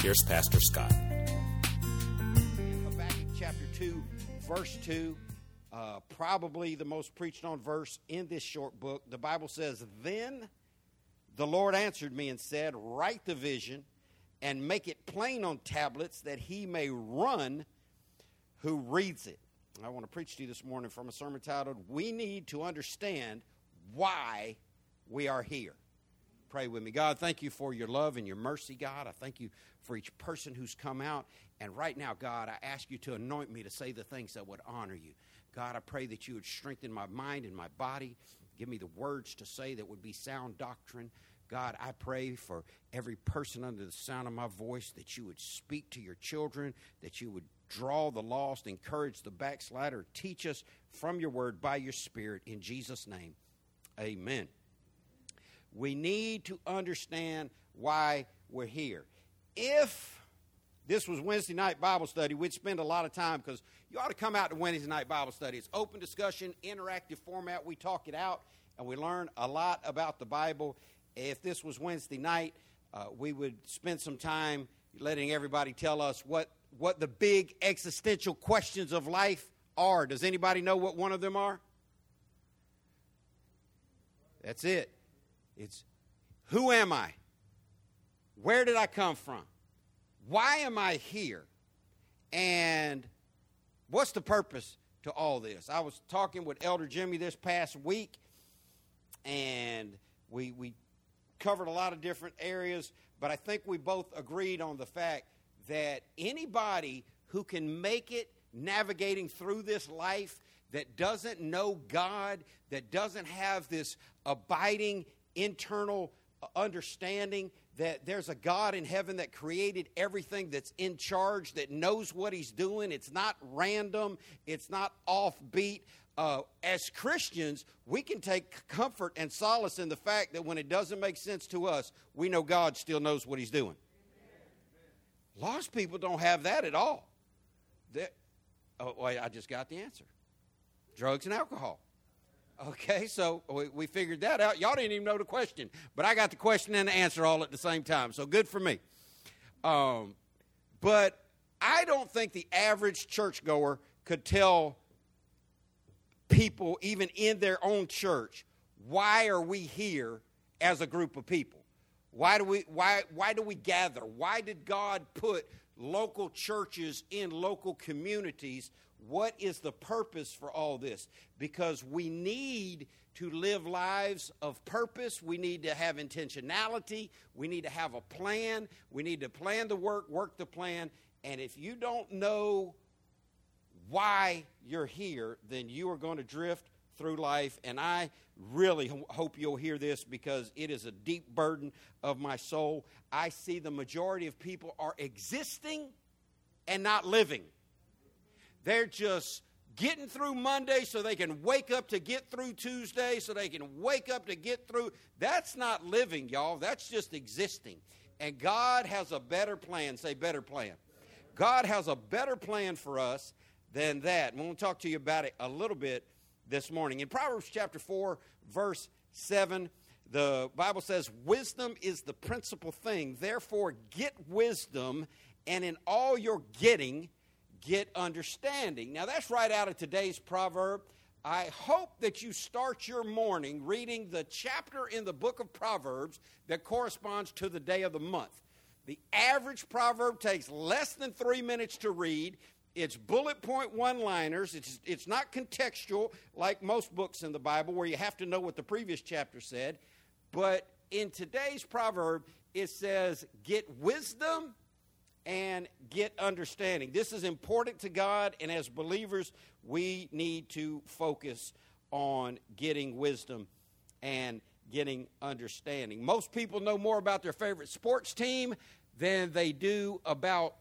here's Pastor Scott. Habakkuk chapter 2, verse 2, uh, probably the most preached on verse in this short book. The Bible says, Then the Lord answered me and said, Write the vision and make it plain on tablets that he may run who reads it. I want to preach to you this morning from a sermon titled, We Need to Understand Why We Are Here. Pray with me. God, thank you for your love and your mercy, God. I thank you for each person who's come out. And right now, God, I ask you to anoint me to say the things that would honor you. God, I pray that you would strengthen my mind and my body. Give me the words to say that would be sound doctrine. God, I pray for every person under the sound of my voice that you would speak to your children, that you would draw the lost, encourage the backslider, teach us from your word by your spirit. In Jesus' name, amen. We need to understand why we're here. If this was Wednesday night Bible study, we'd spend a lot of time because you ought to come out to Wednesday night Bible study. It's open discussion, interactive format. We talk it out and we learn a lot about the Bible. If this was Wednesday night, uh, we would spend some time letting everybody tell us what, what the big existential questions of life are. Does anybody know what one of them are? That's it. It's who am I? Where did I come from? Why am I here? And what's the purpose to all this? I was talking with Elder Jimmy this past week, and we, we covered a lot of different areas, but I think we both agreed on the fact that anybody who can make it navigating through this life that doesn't know God, that doesn't have this abiding internal understanding that there's a God in heaven that created everything that's in charge, that knows what he's doing. It's not random, it's not offbeat. Uh, as Christians, we can take comfort and solace in the fact that when it doesn't make sense to us, we know God still knows what he's doing. Lost people don't have that at all. They're, oh, wait, I just got the answer drugs and alcohol. Okay, so we, we, figured that out. Y'all didn't even know the question, but I got the question and the answer all at the same time, so good for me. Um, but I don't think the average churchgoer could tell people, even in their own church, why are we here as a group of people? Why do we why why do we gather? Why did God put local churches in local communities what is the purpose for all this? Because we need to live lives of purpose. We need to have intentionality. We need to have a plan. We need to plan the work, work the plan. And if you don't know why you're here, then you are going to drift through life. And I really hope you'll hear this because it is a deep burden of my soul. I see the majority of people are existing and not living. They're just getting through Monday so they can wake up to get through Tuesday, so they can wake up to get through. That's not living, y'all. That's just existing. And God has a better plan. Say, better plan. God has a better plan for us than that. And we'll talk to you about it a little bit this morning. In Proverbs chapter 4, verse 7, the Bible says, Wisdom is the principal thing. Therefore, get wisdom, and in all your getting, get understanding. Now, that's right out of today's proverb. I hope that you start your morning reading the chapter in the book of Proverbs that corresponds to the day of the month. The average proverb takes less than three minutes to read. It's bullet point one liners. It's, it's not contextual like most books in the Bible where you have to know what the previous chapter said. But in today's proverb, it says, Get wisdom and get understanding. This is important to God, and as believers, we need to focus on getting wisdom and getting understanding. Most people know more about their favorite sports team than they do about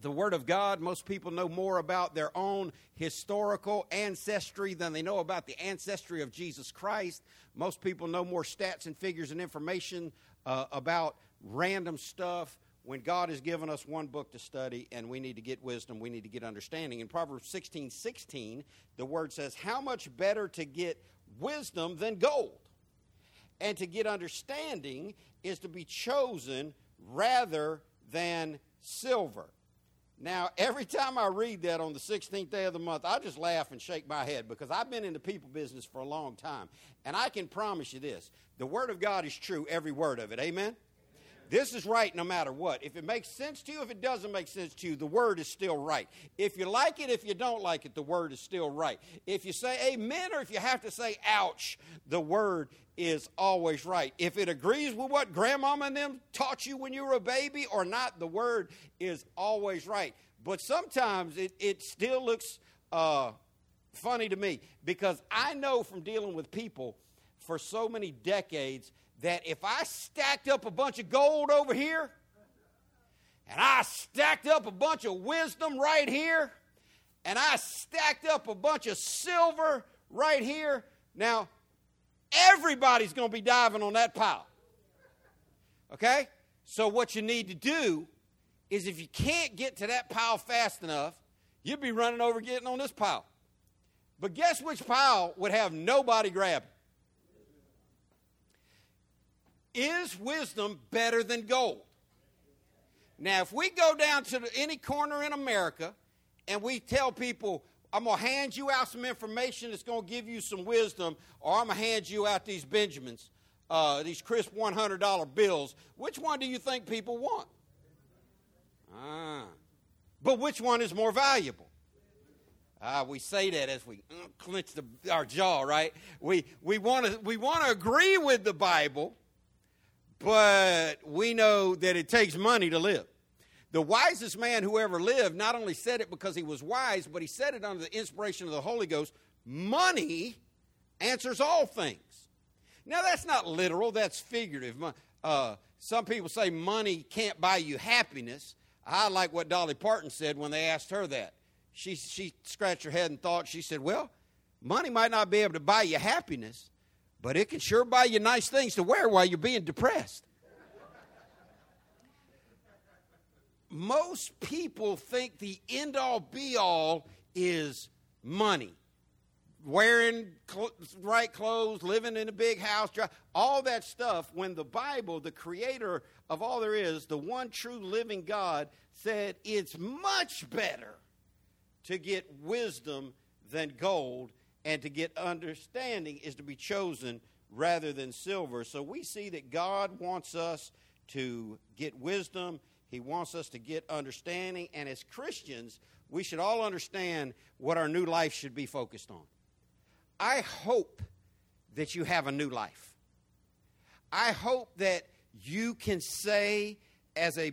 the Word of God. Most people know more about their own historical ancestry than they know about the ancestry of Jesus Christ. Most people know more stats and figures and information uh, about random stuff when God has given us one book to study and we need to get wisdom, we need to get understanding. In Proverbs 16 16, the word says, How much better to get wisdom than gold? And to get understanding is to be chosen rather than silver. Now, every time I read that on the 16th day of the month, I just laugh and shake my head because I've been in the people business for a long time. And I can promise you this the Word of God is true, every word of it. Amen? This is right no matter what. If it makes sense to you, if it doesn't make sense to you, the word is still right. If you like it, if you don't like it, the word is still right. If you say amen or if you have to say ouch, the word is always right. If it agrees with what grandmama and them taught you when you were a baby or not, the word is always right. But sometimes it, it still looks uh, funny to me because I know from dealing with people for so many decades that if I stacked up a bunch of gold over here and I stacked up a bunch of wisdom right here and I stacked up a bunch of silver right here, now everybody's going to be diving on that pile. Okay? So, what you need to do is if you can't get to that pile fast enough, you'd be running over getting on this pile. But guess which pile would have nobody grabbing? Is wisdom better than gold? Now, if we go down to any corner in America and we tell people, I'm going to hand you out some information that's going to give you some wisdom, or I'm going to hand you out these Benjamins, uh, these crisp $100 bills, which one do you think people want? Ah. But which one is more valuable? Ah, we say that as we uh, clench the, our jaw, right? We, we want to we wanna agree with the Bible, but we know that it takes money to live. The wisest man who ever lived not only said it because he was wise, but he said it under the inspiration of the Holy Ghost money answers all things. Now, that's not literal, that's figurative. Uh, some people say money can't buy you happiness. I like what Dolly Parton said when they asked her that. She, she scratched her head and thought, she said, Well, money might not be able to buy you happiness, but it can sure buy you nice things to wear while you're being depressed. Most people think the end all be all is money. Wearing cl- right clothes, living in a big house, all that stuff. When the Bible, the creator of all there is, the one true living God, said it's much better to get wisdom than gold and to get understanding is to be chosen rather than silver. So we see that God wants us to get wisdom, He wants us to get understanding, and as Christians, we should all understand what our new life should be focused on. I hope that you have a new life. I hope that you can say as a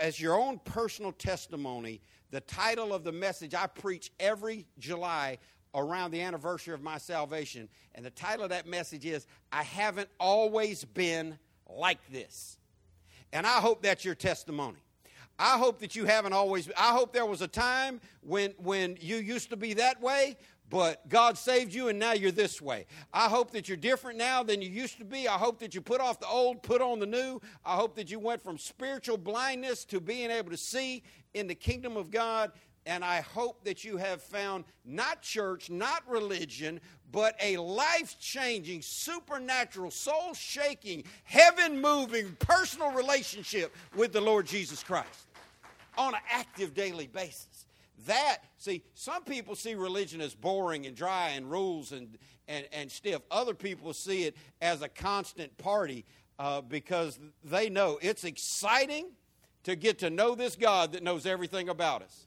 as your own personal testimony the title of the message I preach every July around the anniversary of my salvation. And the title of that message is I Haven't Always Been Like This. And I hope that's your testimony. I hope that you haven't always I hope there was a time when when you used to be that way, but God saved you and now you're this way. I hope that you're different now than you used to be. I hope that you put off the old, put on the new. I hope that you went from spiritual blindness to being able to see in the kingdom of God and I hope that you have found not church, not religion, but a life changing, supernatural, soul shaking, heaven moving personal relationship with the Lord Jesus Christ on an active daily basis. That, see, some people see religion as boring and dry and rules and, and, and stiff. Other people see it as a constant party uh, because they know it's exciting to get to know this God that knows everything about us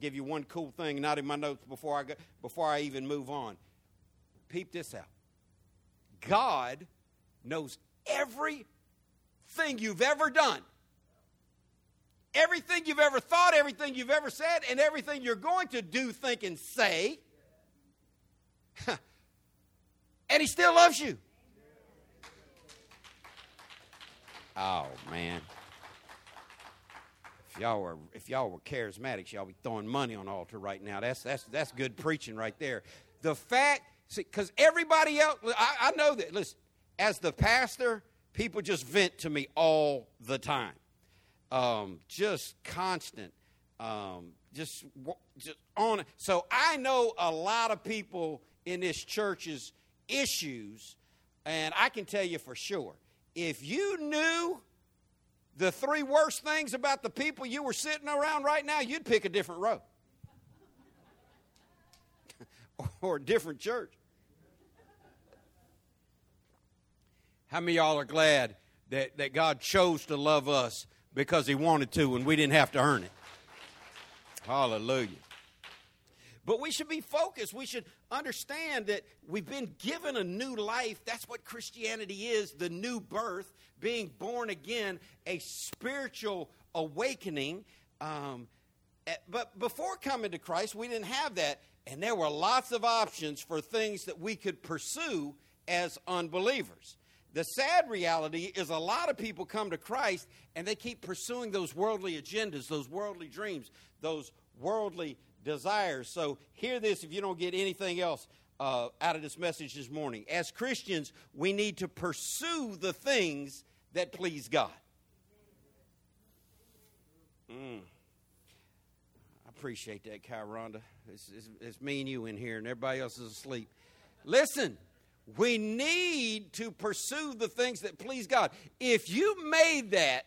give you one cool thing, not in my notes before I, go, before I even move on. Peep this out God knows everything you've ever done. Everything you've ever thought, everything you've ever said, and everything you're going to do, think, and say. and He still loves you. Oh, man. Y'all were if y'all were charismatics, y'all be throwing money on altar right now. That's that's that's good preaching right there. The fact, because everybody else, I, I know that. Listen, as the pastor, people just vent to me all the time, um, just constant, um, just just on. So I know a lot of people in this church's issues, and I can tell you for sure, if you knew the three worst things about the people you were sitting around right now, you'd pick a different row or a different church. How many y'all are glad that, that God chose to love us because He wanted to and we didn't have to earn it? Hallelujah. But we should be focused. We should understand that we've been given a new life. That's what Christianity is the new birth, being born again, a spiritual awakening. Um, eh, but before coming to Christ, we didn't have that. And there were lots of options for things that we could pursue as unbelievers. The sad reality is a lot of people come to Christ and they keep pursuing those worldly agendas, those worldly dreams, those worldly desires. So, hear this if you don't get anything else uh, out of this message this morning. As Christians, we need to pursue the things that please God. Mm. I appreciate that, Kyronda. It's, it's, it's me and you in here, and everybody else is asleep. Listen, we need to pursue the things that please God. If you made that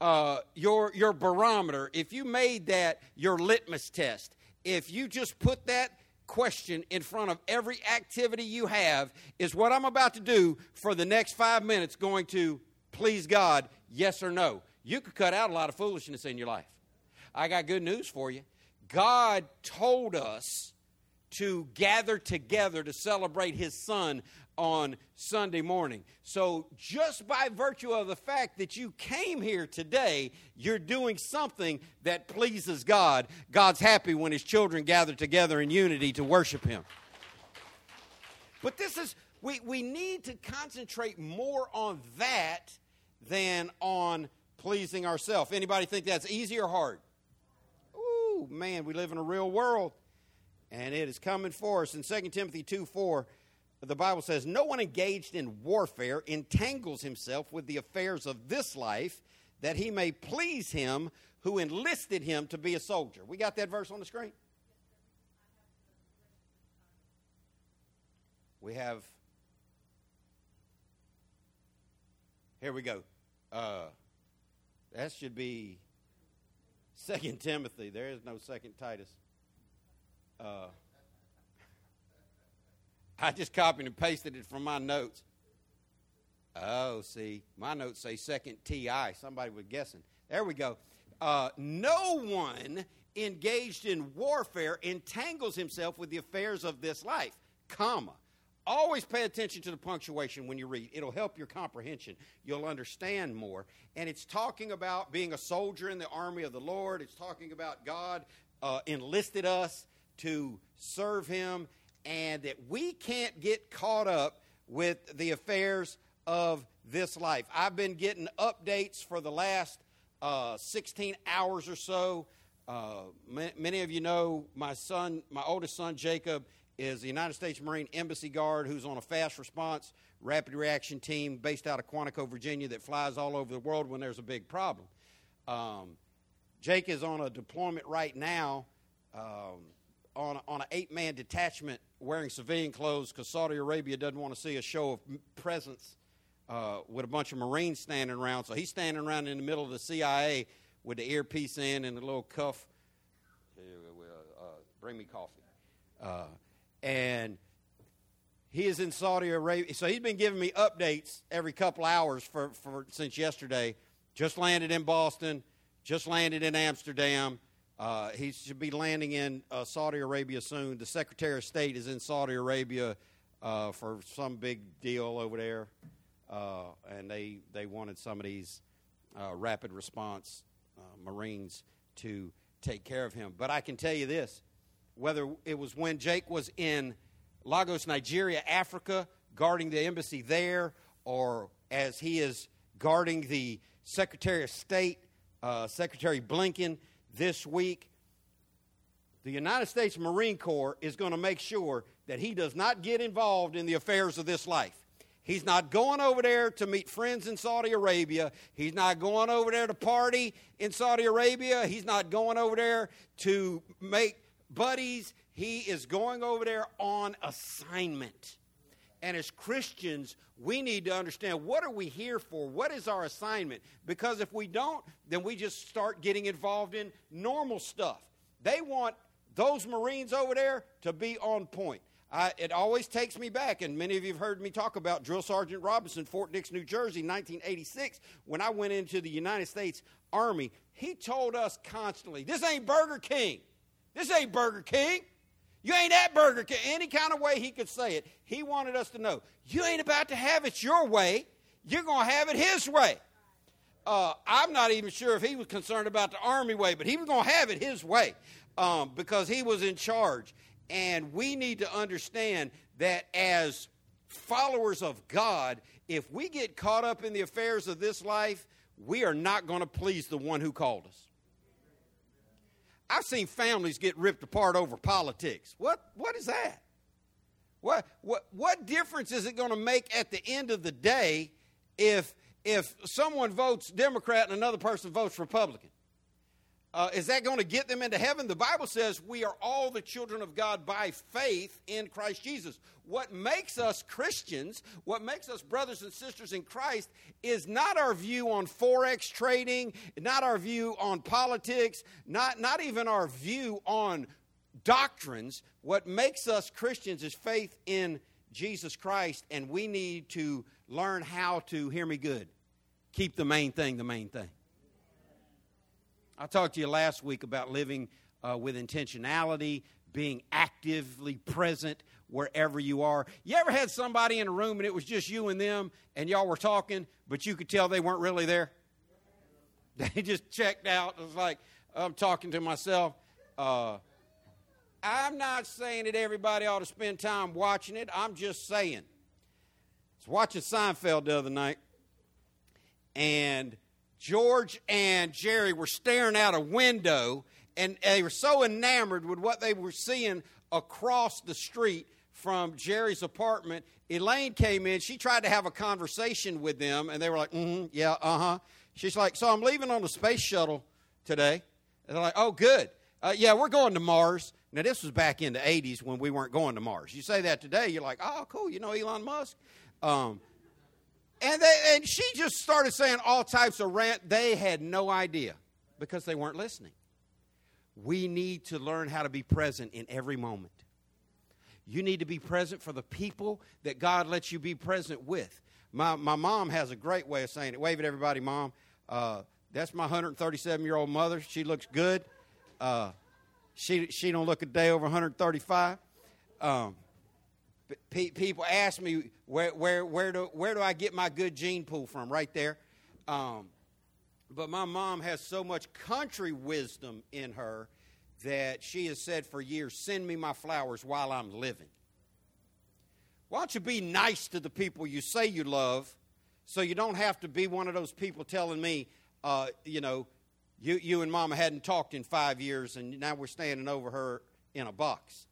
uh, your, your barometer, if you made that your litmus test, if you just put that question in front of every activity you have, is what I'm about to do for the next five minutes going to please God, yes or no? You could cut out a lot of foolishness in your life. I got good news for you. God told us to gather together to celebrate his son on Sunday morning. So, just by virtue of the fact that you came here today, you're doing something that pleases God. God's happy when his children gather together in unity to worship him. But this is, we, we need to concentrate more on that than on pleasing ourselves. Anybody think that's easy or hard? Ooh, man, we live in a real world and it is coming for us. In 2 Timothy 2 4, the Bible says, No one engaged in warfare entangles himself with the affairs of this life, that he may please him who enlisted him to be a soldier. We got that verse on the screen? We have. Here we go. Uh, that should be Second Timothy. There is no Second Titus. Uh, I just copied and pasted it from my notes. Oh, see, my notes say second TI. Somebody was guessing. There we go. Uh, no one engaged in warfare entangles himself with the affairs of this life, comma. Always pay attention to the punctuation when you read. It'll help your comprehension. You'll understand more. And it's talking about being a soldier in the army of the Lord. It's talking about God uh, enlisted us to serve Him, and that we can't get caught up with the affairs of this life. I've been getting updates for the last uh, 16 hours or so. Uh, many of you know my son, my oldest son, Jacob, is the United States Marine Embassy Guard who's on a fast response rapid reaction team based out of Quantico, Virginia, that flies all over the world when there's a big problem. Um, Jake is on a deployment right now um, on, on an eight man detachment wearing civilian clothes because Saudi Arabia doesn't want to see a show of presence uh, with a bunch of Marines standing around. So he's standing around in the middle of the CIA with the earpiece in and a little cuff. Uh, bring me coffee. Uh, and he is in Saudi Arabia. So he's been giving me updates every couple hours for, for since yesterday. Just landed in Boston. Just landed in Amsterdam. Uh, he should be landing in uh, Saudi Arabia soon. The Secretary of State is in Saudi Arabia uh, for some big deal over there, uh, and they they wanted some of these uh, rapid response uh, Marines to take care of him. But I can tell you this: whether it was when Jake was in Lagos, Nigeria, Africa, guarding the embassy there, or as he is guarding the Secretary of State Secretary Blinken this week. The United States Marine Corps is going to make sure that he does not get involved in the affairs of this life. He's not going over there to meet friends in Saudi Arabia. He's not going over there to party in Saudi Arabia. He's not going over there to make buddies. He is going over there on assignment. And as Christians, we need to understand what are we here for? What is our assignment? Because if we don't, then we just start getting involved in normal stuff. They want those Marines over there to be on point. I, it always takes me back, and many of you have heard me talk about Drill Sergeant Robinson, Fort Dix, New Jersey, 1986, when I went into the United States Army. He told us constantly, This ain't Burger King. This ain't Burger King. You ain't at Burger King. Any kind of way he could say it, he wanted us to know, You ain't about to have it your way. You're going to have it his way. Uh, I'm not even sure if he was concerned about the Army way, but he was going to have it his way um, because he was in charge. And we need to understand that as followers of God, if we get caught up in the affairs of this life, we are not going to please the one who called us. I've seen families get ripped apart over politics. What, what is that? What, what, what difference is it going to make at the end of the day if, if someone votes Democrat and another person votes Republican? Uh, is that going to get them into heaven? The Bible says we are all the children of God by faith in Christ Jesus. What makes us Christians, what makes us brothers and sisters in Christ, is not our view on Forex trading, not our view on politics, not, not even our view on doctrines. What makes us Christians is faith in Jesus Christ, and we need to learn how to, hear me good, keep the main thing the main thing. I talked to you last week about living uh, with intentionality, being actively present wherever you are. You ever had somebody in a room and it was just you and them, and y'all were talking, but you could tell they weren't really there? They just checked out. It was like, I'm talking to myself. Uh, I'm not saying that everybody ought to spend time watching it. I'm just saying. I was watching Seinfeld the other night, and George and Jerry were staring out a window and they were so enamored with what they were seeing across the street from Jerry's apartment. Elaine came in. She tried to have a conversation with them, and they were like, mm-hmm, yeah, uh huh. She's like, so I'm leaving on the space shuttle today. And they're like, oh, good. Uh, yeah, we're going to Mars. Now, this was back in the 80s when we weren't going to Mars. You say that today, you're like, oh, cool, you know Elon Musk? Um, and, they, and she just started saying all types of rant. They had no idea because they weren't listening. We need to learn how to be present in every moment. You need to be present for the people that God lets you be present with. My, my mom has a great way of saying it. Wave at everybody, mom. Uh, that's my 137 year old mother. She looks good. Uh, she she don't look a day over 135. Um, people ask me where, where, where, do, where do I get my good gene pool from? Right there. Um, but my mom has so much country wisdom in her that she has said for years send me my flowers while I'm living. Why don't you be nice to the people you say you love so you don't have to be one of those people telling me, uh, you know, you, you and mama hadn't talked in five years and now we're standing over her in a box.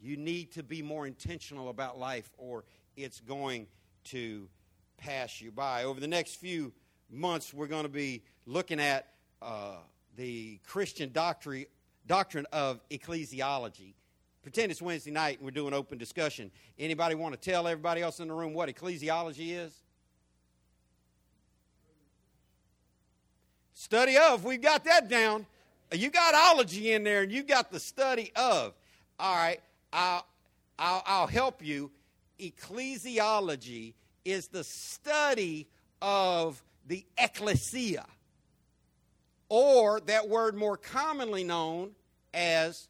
You need to be more intentional about life, or it's going to pass you by. Over the next few months, we're going to be looking at uh, the Christian doctrine, doctrine of ecclesiology. Pretend it's Wednesday night and we're doing open discussion. Anybody want to tell everybody else in the room what ecclesiology is? Study of, we've got that down. You got ology in there and you got the study of. All right. I'll, I'll, I'll help you. Ecclesiology is the study of the ecclesia, or that word more commonly known as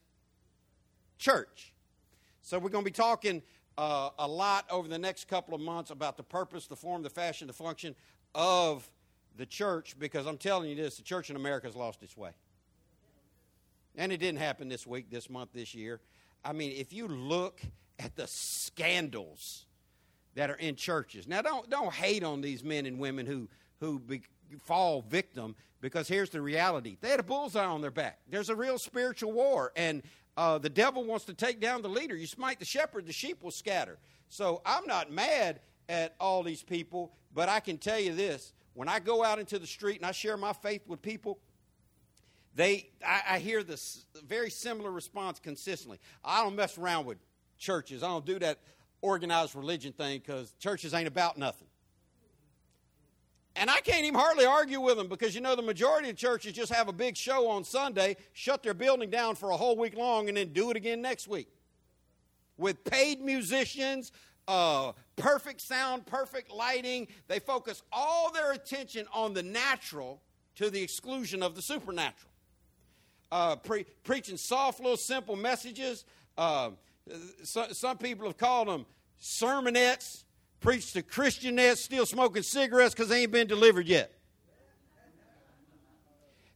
church. So, we're going to be talking uh, a lot over the next couple of months about the purpose, the form, the fashion, the function of the church because I'm telling you this the church in America has lost its way. And it didn't happen this week, this month, this year. I mean, if you look at the scandals that are in churches, now don't don't hate on these men and women who who be, fall victim because here's the reality they had a bullseye on their back. There's a real spiritual war, and uh, the devil wants to take down the leader. You smite the shepherd, the sheep will scatter. So I'm not mad at all these people, but I can tell you this when I go out into the street and I share my faith with people, they I, I hear this very similar response consistently. I don't mess around with churches. I don't do that organized religion thing because churches ain't about nothing. And I can't even hardly argue with them because you know the majority of churches just have a big show on Sunday, shut their building down for a whole week long, and then do it again next week. With paid musicians, uh, perfect sound, perfect lighting. They focus all their attention on the natural to the exclusion of the supernatural. Uh, pre- preaching soft, little, simple messages. Uh, so, some people have called them sermonettes preach to Christianettes still smoking cigarettes because they ain't been delivered yet.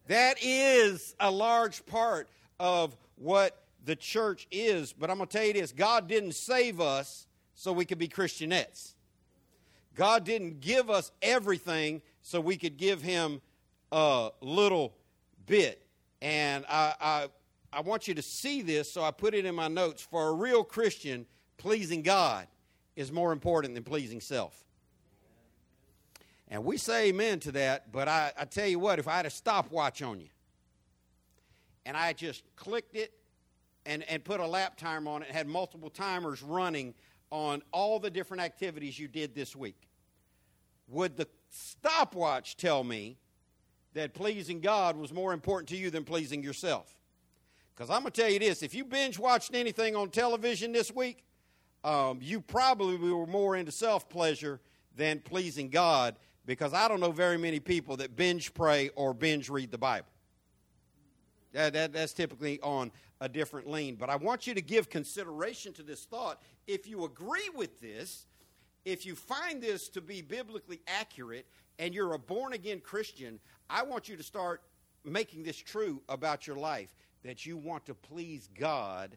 That is a large part of what the church is. But I'm going to tell you this God didn't save us so we could be Christianettes. God didn't give us everything so we could give Him a little bit. And I, I, I want you to see this, so I put it in my notes. For a real Christian, pleasing God is more important than pleasing self. And we say amen to that, but I, I tell you what, if I had a stopwatch on you and I just clicked it and, and put a lap timer on it and had multiple timers running on all the different activities you did this week, would the stopwatch tell me that pleasing God was more important to you than pleasing yourself? Because I'm going to tell you this if you binge watched anything on television this week, um, you probably were more into self pleasure than pleasing God because I don't know very many people that binge pray or binge read the Bible. That, that, that's typically on a different lean. But I want you to give consideration to this thought. If you agree with this, if you find this to be biblically accurate and you're a born again Christian, I want you to start making this true about your life that you want to please God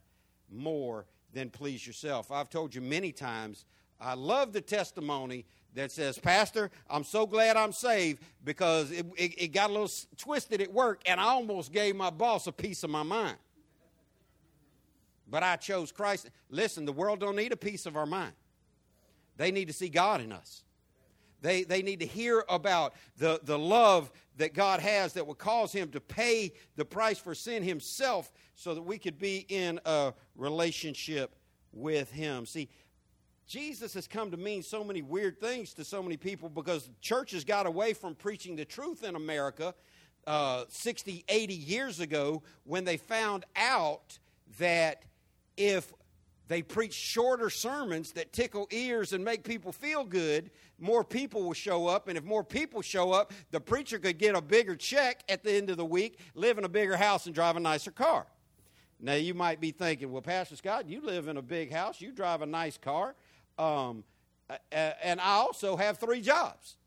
more than please yourself. I've told you many times, I love the testimony that says, Pastor, I'm so glad I'm saved because it, it, it, got a little twisted at work and I almost gave my boss a piece of my mind. But I chose Christ. Listen, the world don't need a piece of our mind. They need to see God in us. They, they need to hear about the, the love that God has that will cause Him to pay the price for sin Himself so that we could be in a relationship with Him. See, Jesus has come to mean so many weird things to so many people because churches got away from preaching the truth in America uh, 60, 80 years ago when they found out that if they preach shorter sermons that tickle ears and make people feel good, more people will show up. And if more people show up, the preacher could get a bigger check at the end of the week, live in a bigger house, and drive a nicer car. Now, you might be thinking, well, Pastor Scott, you live in a big house, you drive a nice car, um, and I also have three jobs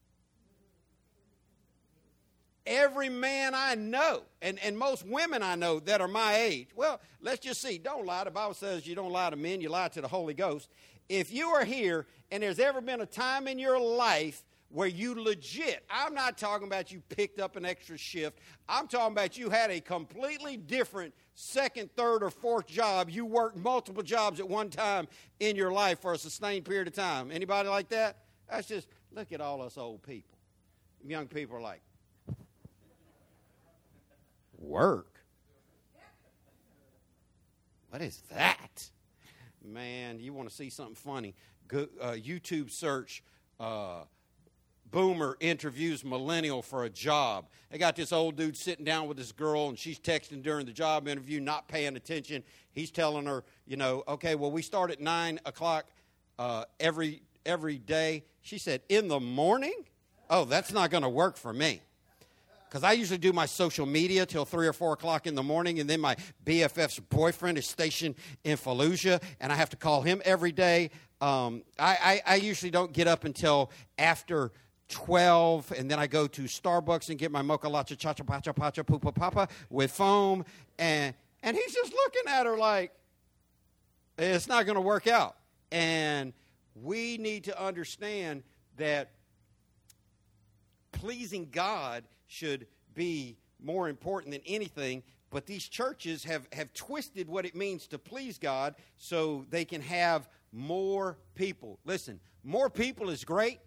every man I know, and, and most women I know that are my age. Well, let's just see. Don't lie. The Bible says you don't lie to men, you lie to the Holy Ghost. If you are here and there's ever been a time in your life where you legit, I'm not talking about you picked up an extra shift, I'm talking about you had a completely different second, third, or fourth job. You worked multiple jobs at one time in your life for a sustained period of time. Anybody like that? That's just, look at all us old people. Young people are like, Work? What is that? Man, you want to see something funny? Go, uh, YouTube search uh, Boomer interviews Millennial for a job. They got this old dude sitting down with this girl, and she's texting during the job interview, not paying attention. He's telling her, you know, okay, well, we start at 9 o'clock uh, every, every day. She said, in the morning? Oh, that's not going to work for me because I usually do my social media till three or four o'clock in the morning, and then my BFF's boyfriend is stationed in Fallujah, and I have to call him every day. Um, I, I, I usually don't get up until after 12, and then I go to Starbucks and get my mocha latte cha cha pacha pacha poopa papa with foam, and, and he's just looking at her like, it's not going to work out. And we need to understand that pleasing God should be more important than anything. But these churches have, have twisted what it means to please God so they can have more people. Listen, more people is great,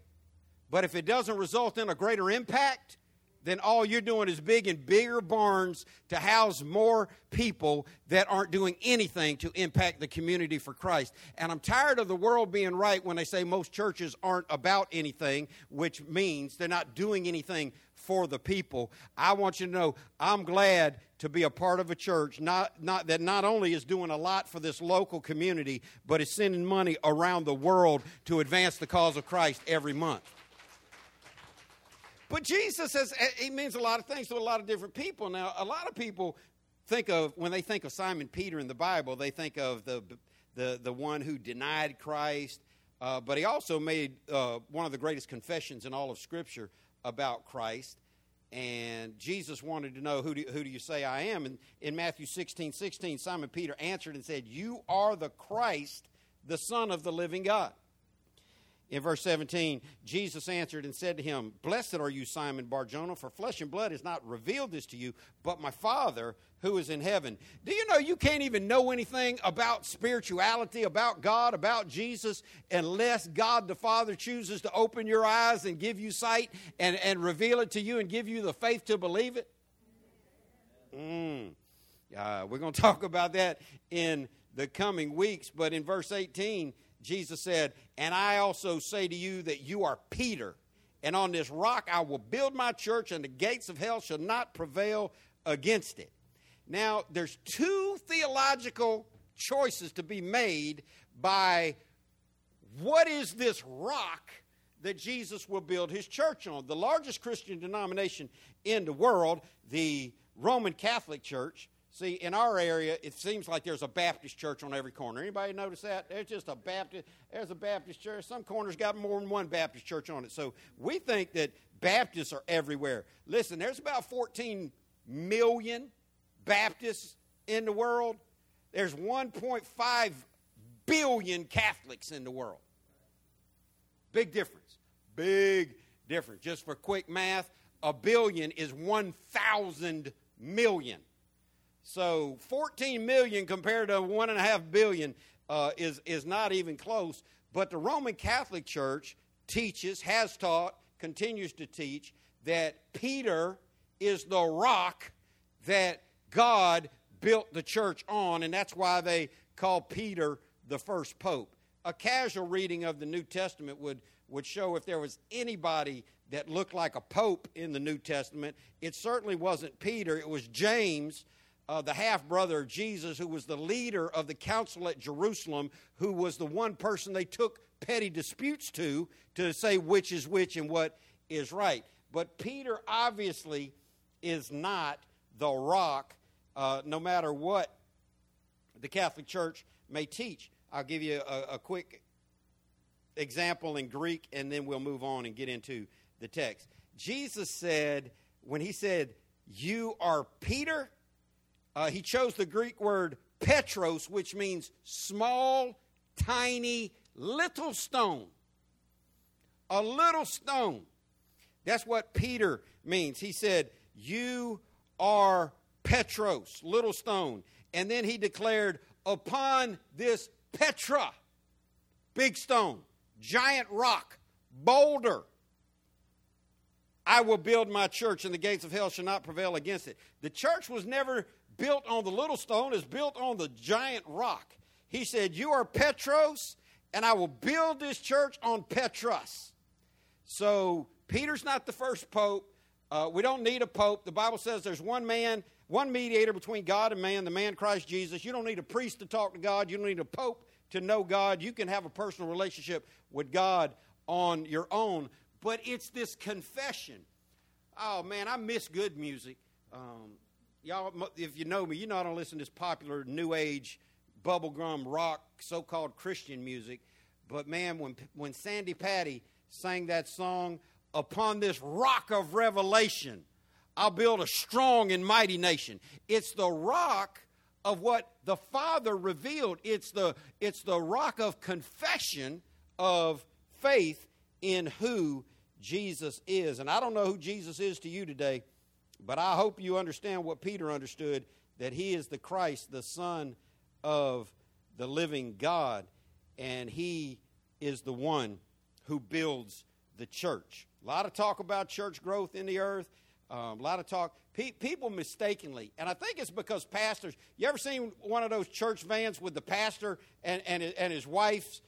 but if it doesn't result in a greater impact, then all you're doing is big and bigger barns to house more people that aren't doing anything to impact the community for Christ. And I'm tired of the world being right when they say most churches aren't about anything, which means they're not doing anything for the people. I want you to know I'm glad to be a part of a church not, not, that not only is doing a lot for this local community, but is sending money around the world to advance the cause of Christ every month. But Jesus says he means a lot of things to a lot of different people. Now, a lot of people think of when they think of Simon Peter in the Bible, they think of the the the one who denied Christ, uh, but he also made uh, one of the greatest confessions in all of Scripture about Christ. And Jesus wanted to know, who do, who do you say I am? And in Matthew 16, 16, Simon Peter answered and said, You are the Christ, the Son of the living God. In verse 17, Jesus answered and said to him, Blessed are you, Simon Barjona, for flesh and blood has not revealed this to you, but my Father who is in heaven. Do you know you can't even know anything about spirituality, about God, about Jesus, unless God the Father chooses to open your eyes and give you sight and, and reveal it to you and give you the faith to believe it? Mm. Uh, we're going to talk about that in the coming weeks, but in verse 18, Jesus said, And I also say to you that you are Peter, and on this rock I will build my church, and the gates of hell shall not prevail against it. Now, there's two theological choices to be made by what is this rock that Jesus will build his church on. The largest Christian denomination in the world, the Roman Catholic Church, See, in our area, it seems like there's a Baptist church on every corner. Anybody notice that? There's just a Baptist. There's a Baptist church. Some corners got more than one Baptist church on it. So we think that Baptists are everywhere. Listen, there's about 14 million Baptists in the world. There's 1.5 billion Catholics in the world. Big difference. Big difference. Just for quick math, a billion is 1,000 million. So 14 million compared to one and a half billion uh, is, is not even close. But the Roman Catholic Church teaches, has taught, continues to teach that Peter is the rock that God built the church on, and that's why they call Peter the first pope. A casual reading of the New Testament would, would show if there was anybody that looked like a pope in the New Testament, it certainly wasn't Peter, it was James uh, the half brother of Jesus, who was the leader of the council at Jerusalem, who was the one person they took petty disputes to to say which is which and what is right. But Peter obviously is not the rock, uh, no matter what the Catholic Church may teach. I'll give you a, a quick example in Greek, and then we'll move on and get into the text. Jesus said, when he said, You are Peter, uh, he chose the Greek word petros, which means small, tiny, little stone. A little stone. That's what Peter means. He said, You are Petros, little stone. And then he declared, Upon this Petra, big stone, giant rock, boulder, I will build my church, and the gates of hell shall not prevail against it. The church was never built on the little stone is built on the giant rock. He said, You are Petros, and I will build this church on Petros. So Peter's not the first pope. Uh, we don't need a pope. The Bible says there's one man, one mediator between God and man, the man Christ Jesus. You don't need a priest to talk to God. You don't need a pope to know God. You can have a personal relationship with God on your own. But it's this confession. Oh man, I miss good music. Um, y'all, if you know me, you know I don't listen to this popular new age bubblegum rock, so called Christian music. But man, when, when Sandi Patty sang that song, Upon this rock of revelation, I'll build a strong and mighty nation. It's the rock of what the Father revealed. It's the, it's the rock of confession of faith in who Jesus is. And I don't know who Jesus is to you today, but I hope you understand what Peter understood that he is the Christ, the Son of the living God, and he is the one who builds the church. A lot of talk about church growth in the earth. Um, a lot of talk. Pe- people mistakenly, and I think it's because pastors. You ever seen one of those church vans with the pastor and, and, and his wife's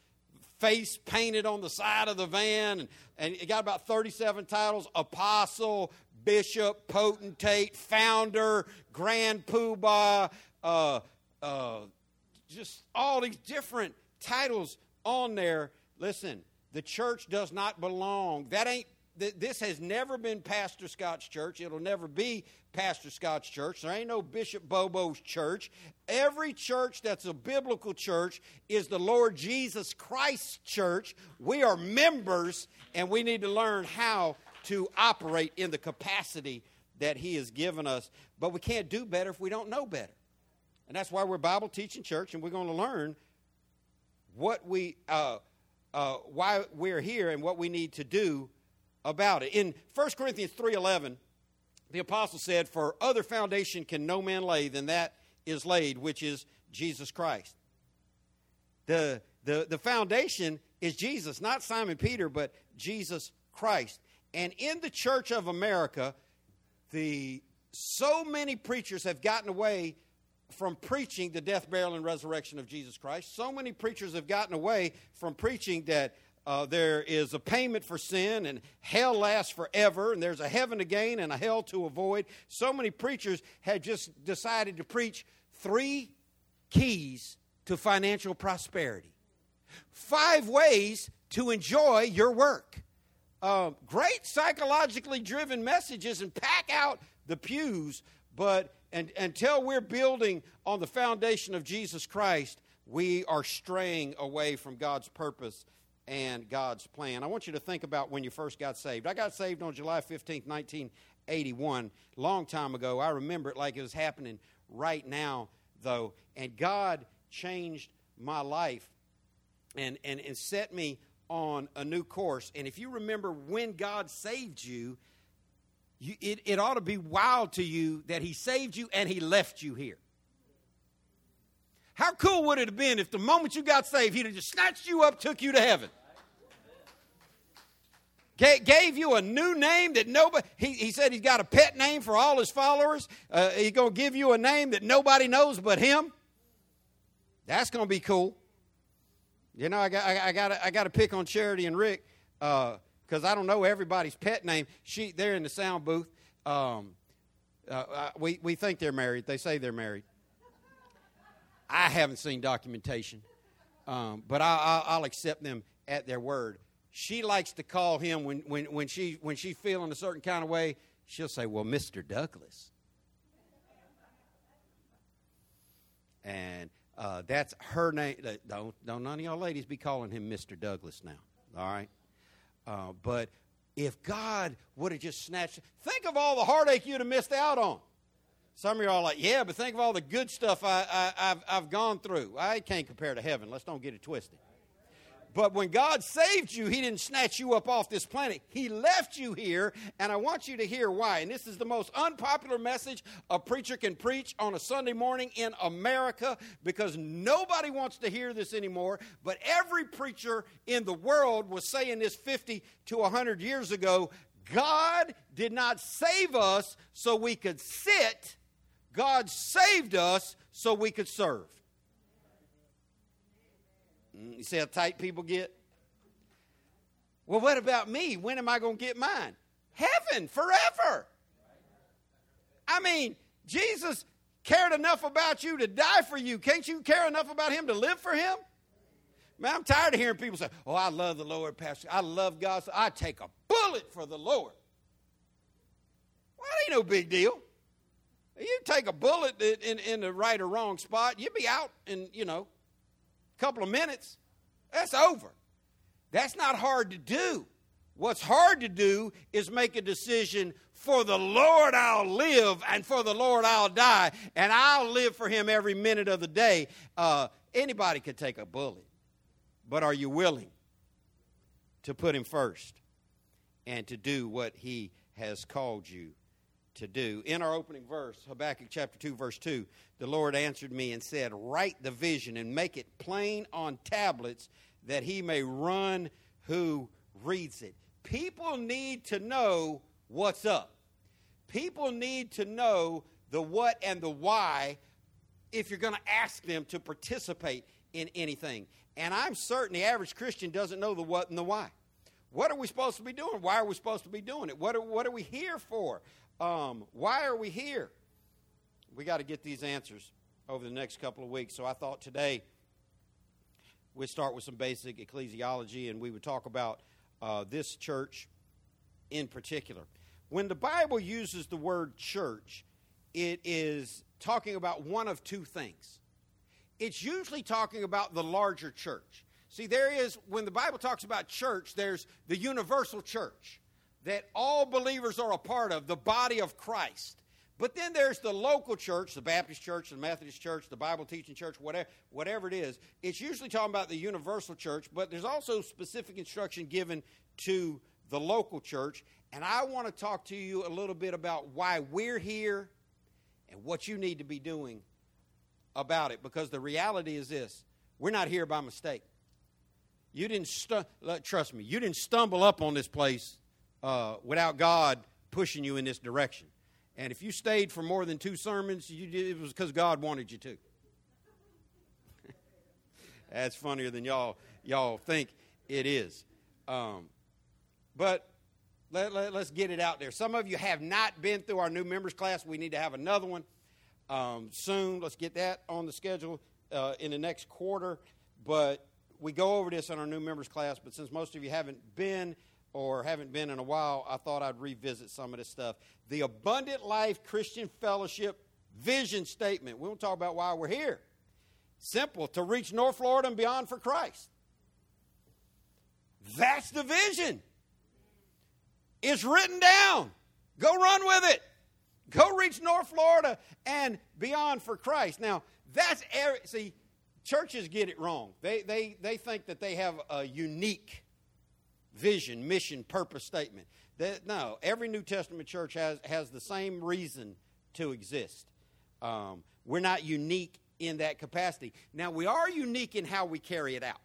face painted on the side of the van? And, and it got about 37 titles apostle, bishop, potentate, founder, grand poobah, uh, uh, just all these different titles on there. Listen, the church does not belong. That ain't this has never been Pastor Scott's church. It'll never be Pastor Scott's church. There ain't no Bishop Bobo's church. Every church that's a biblical church is the Lord Jesus Christ's church. We are members, and we need to learn how to operate in the capacity that He has given us. But we can't do better if we don't know better. And that's why we're Bible teaching church, and we're going to learn what we, uh, uh, why we're here, and what we need to do about it. In 1 Corinthians 3:11, the apostle said, "For other foundation can no man lay than that is laid, which is Jesus Christ." The the the foundation is Jesus, not Simon Peter, but Jesus Christ. And in the church of America, the so many preachers have gotten away from preaching the death, burial, and resurrection of Jesus Christ. So many preachers have gotten away from preaching that uh, there is a payment for sin, and hell lasts forever, and there's a heaven to gain and a hell to avoid. So many preachers had just decided to preach three keys to financial prosperity, five ways to enjoy your work. Um, great psychologically driven messages and pack out the pews, but and, until we're building on the foundation of Jesus Christ, we are straying away from God's purpose and God's plan. I want you to think about when you first got saved. I got saved on July 15th, 1981, long time ago. I remember it like it was happening right now, though. And God changed my life and, and, and set me on a new course. And if you remember when God saved you, you it, it ought to be wild to you that He saved you and He left you here. How cool would it have been if the moment you got saved, he'd have just snatched you up, took you to heaven? gave you a new name that nobody he, he said he's got a pet name for all his followers uh, he's going to give you a name that nobody knows but him that's going to be cool you know i got i, I got i got to pick on charity and rick because uh, i don't know everybody's pet name she they're in the sound booth um, uh, uh we, we think they're married they say they're married I haven't seen documentation, um, but I, will accept them at their word. She likes to call him when, when, when, she, when she's feeling a certain kind of way, she'll say, Well, Mr. Douglas. And uh, that's her name. Don't, don't none of y'all ladies be calling him Mr. Douglas now, all right? Uh, but if God would have just snatched, think of all the heartache you'd have missed out on. Some of are like, yeah, but think of all the good stuff I, I, have I've gone through. I can't compare to heaven. Let's don't get it twisted. But when God saved you, He didn't snatch you up off this planet. He left you here, and I want you to hear why. And this is the most unpopular message a preacher can preach on a Sunday morning in America because nobody wants to hear this anymore. But every preacher in the world was saying this 50 to 100 years ago God did not save us so we could sit God saved us so we could serve. Mm, you see how tight people get? Well, what about me? When am I going to get mine? Heaven, forever. I mean, Jesus cared enough about you to die for you. Can't you care enough about him to live for him? Man, I'm tired of hearing people say, Oh, I love the Lord, Pastor. I love God. So I take a bullet for the Lord. Well, that ain't no big deal. You take a bullet in, in the right or wrong spot, you'll be out in, you know, a couple of minutes. That's over. That's not hard to do. What's hard to do is make a decision for the Lord I'll live and for the Lord I'll die, and I'll live for Him every minute of the day. Uh, anybody could take a bullet, but are you willing to put Him first? and to do what He has called you to do. In our opening verse, Habakkuk chapter 2, verse 2, the Lord answered me and said, Write the vision and make it plain on tablets that he may run who reads it. People need to know what's up. People need to know the what and the why if you're going to ask them to participate in anything. And I'm certain the average Christian doesn't know the what and the why. What are we supposed to be doing? Why are we supposed to be doing it? What are, what are we here for? Um, why are we here? We got to get these answers over the next couple of weeks. So I thought today we'd start with some basic ecclesiology and we would talk about uh, this church in particular. When the Bible uses the word church, it is talking about one of two things. It's usually talking about the larger church. See, there is, when the Bible talks about church, there's the universal church that all believers are a part of, the body of Christ. But then there's the local church, the Baptist church, the Methodist church, the Bible teaching church, whatever, whatever it is. It's usually talking about the universal church, but there's also specific instruction given to the local church. And I want to talk to you a little bit about why we're here and what you need to be doing about it. Because the reality is this we're not here by mistake. You didn't, stu- trust me, you didn't stumble up on this place uh, without God pushing you in this direction. And if you stayed for more than two sermons, you did, it was because God wanted you to. That's funnier than y'all y'all think it is. Um, but let, let, us get it out there. Some of you have not been through our new members class. We need to have another one um, soon. Let's get that on the schedule uh, in the next quarter. But we go over this in our new members class. But since most of you haven't been, or haven't been in a while, I thought I'd revisit some of this stuff. The Abundant Life Christian Fellowship vision statement. We won't talk about why we're here. Simple to reach North Florida and beyond for Christ. That's the vision. It's written down. Go run with it. Go reach North Florida and beyond for Christ. Now, that's er, see, churches get it wrong. They they they think that they have a unique vision, mission, purpose statement. That, no, every New Testament church has, has the same reason to exist. Um, we're not unique in that capacity. Now, we are unique in how we carry it out.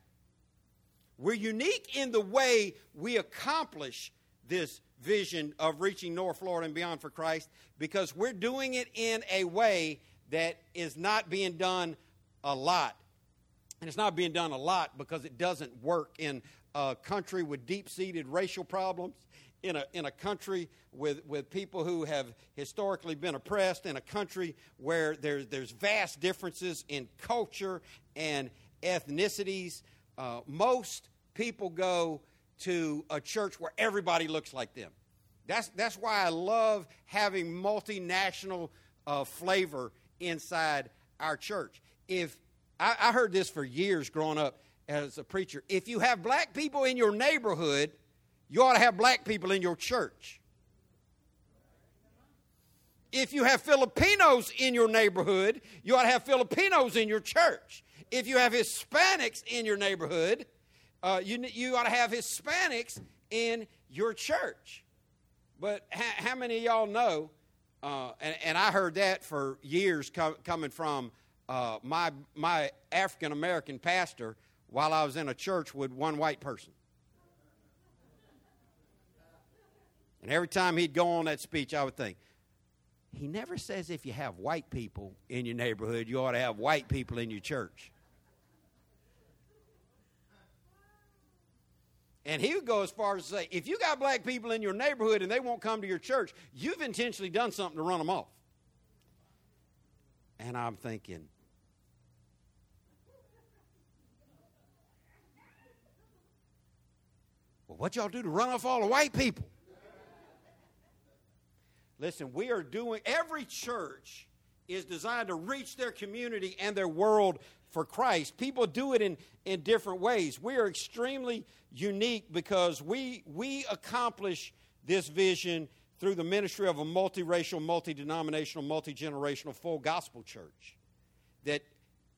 We're unique in the way we accomplish this vision of reaching North Florida and beyond for Christ because we're doing it in a way that is not being done a lot. And it's not being done a lot because it doesn't work in a country with deep seated racial problems, in a, in a country with, with people who have historically been oppressed, in a country where there's, there's vast differences in culture and ethnicities. Uh, most people go to a church where everybody looks like them. That's, that's why I love having multinational uh, flavor inside our church. If I, I heard this for years growing up as a preacher. If you have black people in your neighborhood, you ought to have black people in your church. If you have Filipinos in your neighborhood, you ought to have Filipinos in your church. If you have Hispanics in your neighborhood, uh, you, you ought to have Hispanics in your church. But how, how many of y'all know, uh, and, and, I heard that for years co- coming from uh, my, my African American pastor while I was in a church with one white person. And every time he'd go on that speech, I would think, he never says if you have white people in your neighborhood, you ought to have white people in your church. And he would go as far as to say, if you got black people in your neighborhood and they won't come to your church, you've intentionally done something to run them off. And I'm thinking, what y'all do to run off all the white people? Listen, we are doing, every church is designed to reach their community and their world for Christ. People do it in, in different ways. We are extremely unique because we, we accomplish this vision through the ministry of a multiracial, multi denominational, multi generational, full gospel church. That,